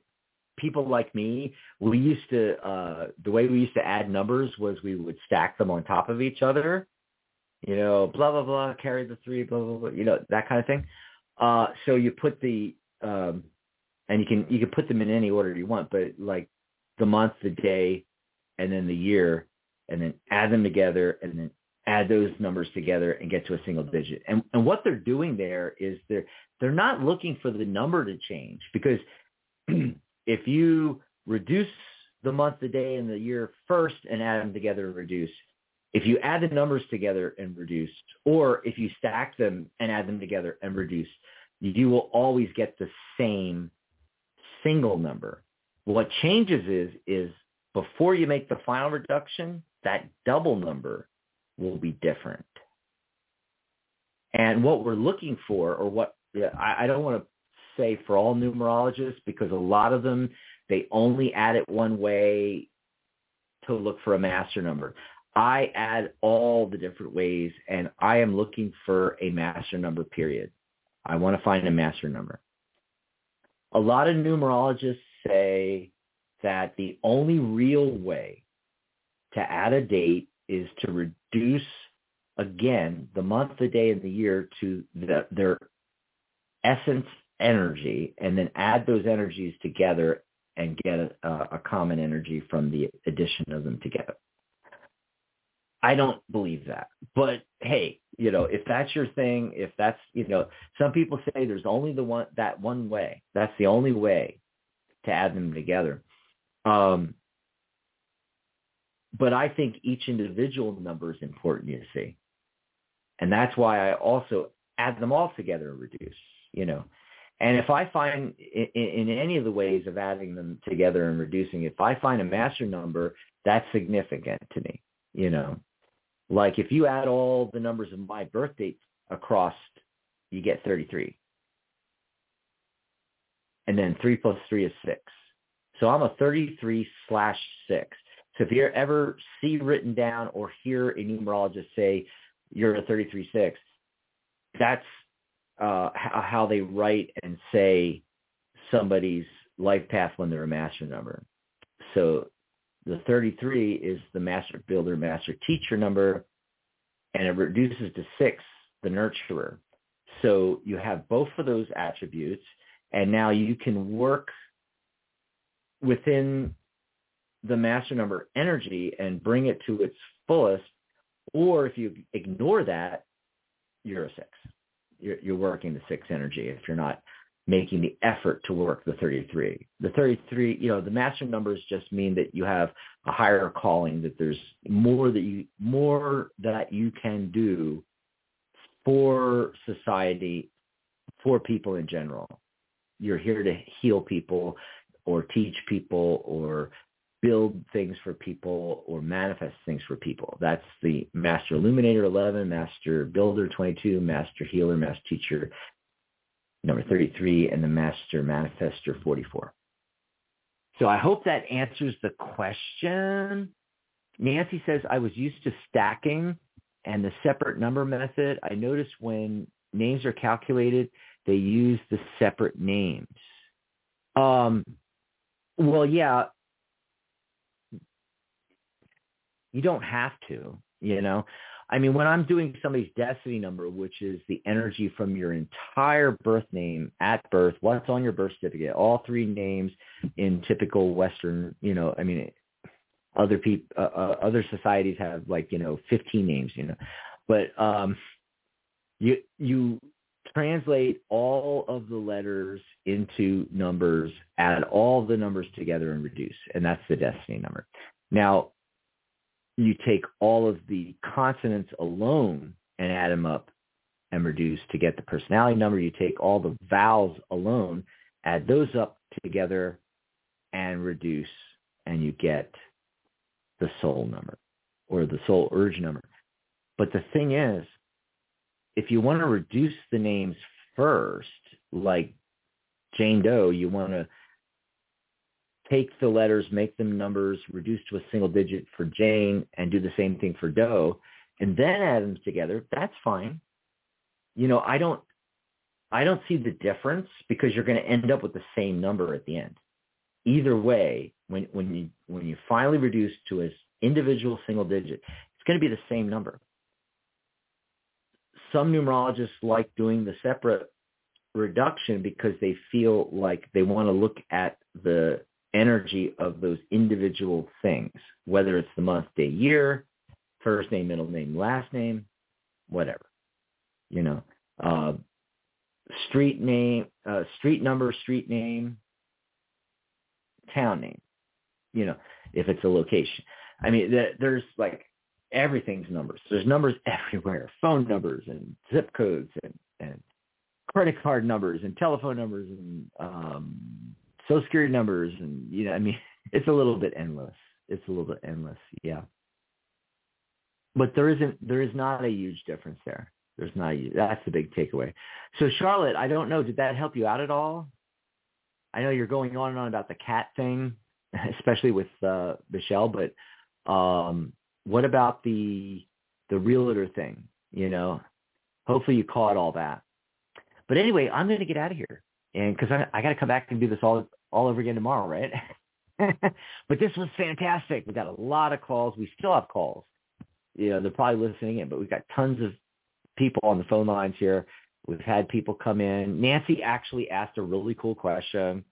people like me, we used to, uh, the way we used to add numbers was we would stack them on top of each other. You know, blah, blah, blah, carry the three, blah, blah, blah, you know, that kind of thing. Uh, so you put the, um, and you can, you can put them in any order you want, but like the month, the day, and then the year, and then add them together and then add those numbers together and get to a single digit. And, and what they're doing there is they're, they're not looking for the number to change because if you reduce the month, the day, and the year first and add them together and reduce, if you add the numbers together and reduce, or if you stack them and add them together and reduce, you will always get the same single number. What changes is, is before you make the final reduction, that double number will be different. And what we're looking for, or what I, I don't want to say for all numerologists, because a lot of them, they only add it one way to look for a master number. I add all the different ways, and I am looking for a master number, period. I want to find a master number. A lot of numerologists say that the only real way to add a date is to reduce again the month, the day, and the year to the, their essence energy, and then add those energies together and get a, a common energy from the addition of them together. I don't believe that. But hey, you know, if that's your thing, if that's, you know, some people say there's only the one that one way. That's the only way to add them together. Um, but I think each individual number is important, you see. And that's why I also add them all together and reduce, you know. And if I find in, in any of the ways of adding them together and reducing, if I find a master number, that's significant to me, you know. Like if you add all the numbers of my birth date across, you get 33. And then 3 plus 3 is 6. So I'm a 33 slash 6. So if you ever see written down or hear a numerologist say you're a 33-6, that's uh, how they write and say somebody's life path when they're a master number. So the 33 is the master builder, master teacher number, and it reduces to 6, the nurturer. So you have both of those attributes, and now you can work within the master number energy and bring it to its fullest. Or if you ignore that, you're a six. You're, you're working the six energy if you're not making the effort to work the 33. The 33, you know, the master numbers just mean that you have a higher calling, that there's more that you, more that you can do for society, for people in general. You're here to heal people or teach people or build things for people or manifest things for people. That's the Master Illuminator 11, Master Builder 22, Master Healer, Master Teacher number 33, and the Master Manifester 44. So I hope that answers the question. Nancy says, I was used to stacking and the separate number method. I noticed when names are calculated, they use the separate names. Um, well, yeah, You don't have to, you know. I mean, when I'm doing somebody's destiny number, which is the energy from your entire birth name at birth, what's on your birth certificate, all three names in typical Western, you know, I mean, other people, uh, uh, other societies have like, you know, 15 names, you know, but, um, you, you translate all of the letters into numbers, add all the numbers together and reduce. And that's the destiny number. Now, you take all of the consonants alone and add them up and reduce to get the personality number. You take all the vowels alone, add those up together and reduce, and you get the soul number or the soul urge number. But the thing is, if you want to reduce the names first, like Jane Doe, you want to take the letters, make them numbers, reduce to a single digit for Jane, and do the same thing for Doe, and then add them together, that's fine. You know, I don't I don't see the difference because you're going to end up with the same number at the end. Either way, when when you when you finally reduce to an individual single digit, it's going to be the same number some numerologists like doing the separate reduction because they feel like they want to look at the energy of those individual things, whether it's the month, day, year, first name, middle name, last name, whatever. You know, uh, street name, uh, street number, street name, town name. You know, if it's a location. I mean, there's like everything's numbers. There's numbers everywhere, phone numbers and zip codes and, and credit card numbers and telephone numbers and um, social security numbers. And, you know, I mean, it's a little bit endless. It's a little bit endless. Yeah. But there isn't, there is not a huge difference there. There's not, a, that's the big takeaway. So Charlotte, I don't know, did that help you out at all? I know you're going on and on about the cat thing, especially with uh, Michelle, but um, what about the the realtor thing? You know, hopefully you caught all that. But anyway, I'm going to get out of here, and because I, I got to come back and do this all all over again tomorrow, right? but this was fantastic. We got a lot of calls. We still have calls. You know, they're probably listening in, but we've got tons of people on the phone lines here. We've had people come in. Nancy actually asked a really cool question.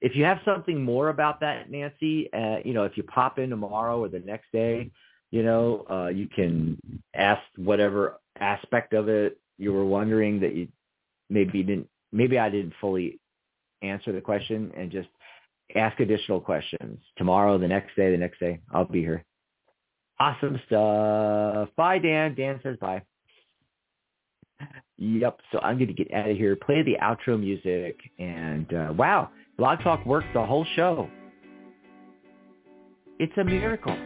If you have something more about that, Nancy, uh, you know, if you pop in tomorrow or the next day, you know, uh, you can ask whatever aspect of it you were wondering that you maybe didn't, maybe I didn't fully answer the question and just ask additional questions tomorrow, the next day, the next day. I'll be here. Awesome stuff. Bye, Dan. Dan says bye. Yep. So I'm going to get out of here, play the outro music, and uh, wow, Blog Talk worked the whole show. It's a miracle.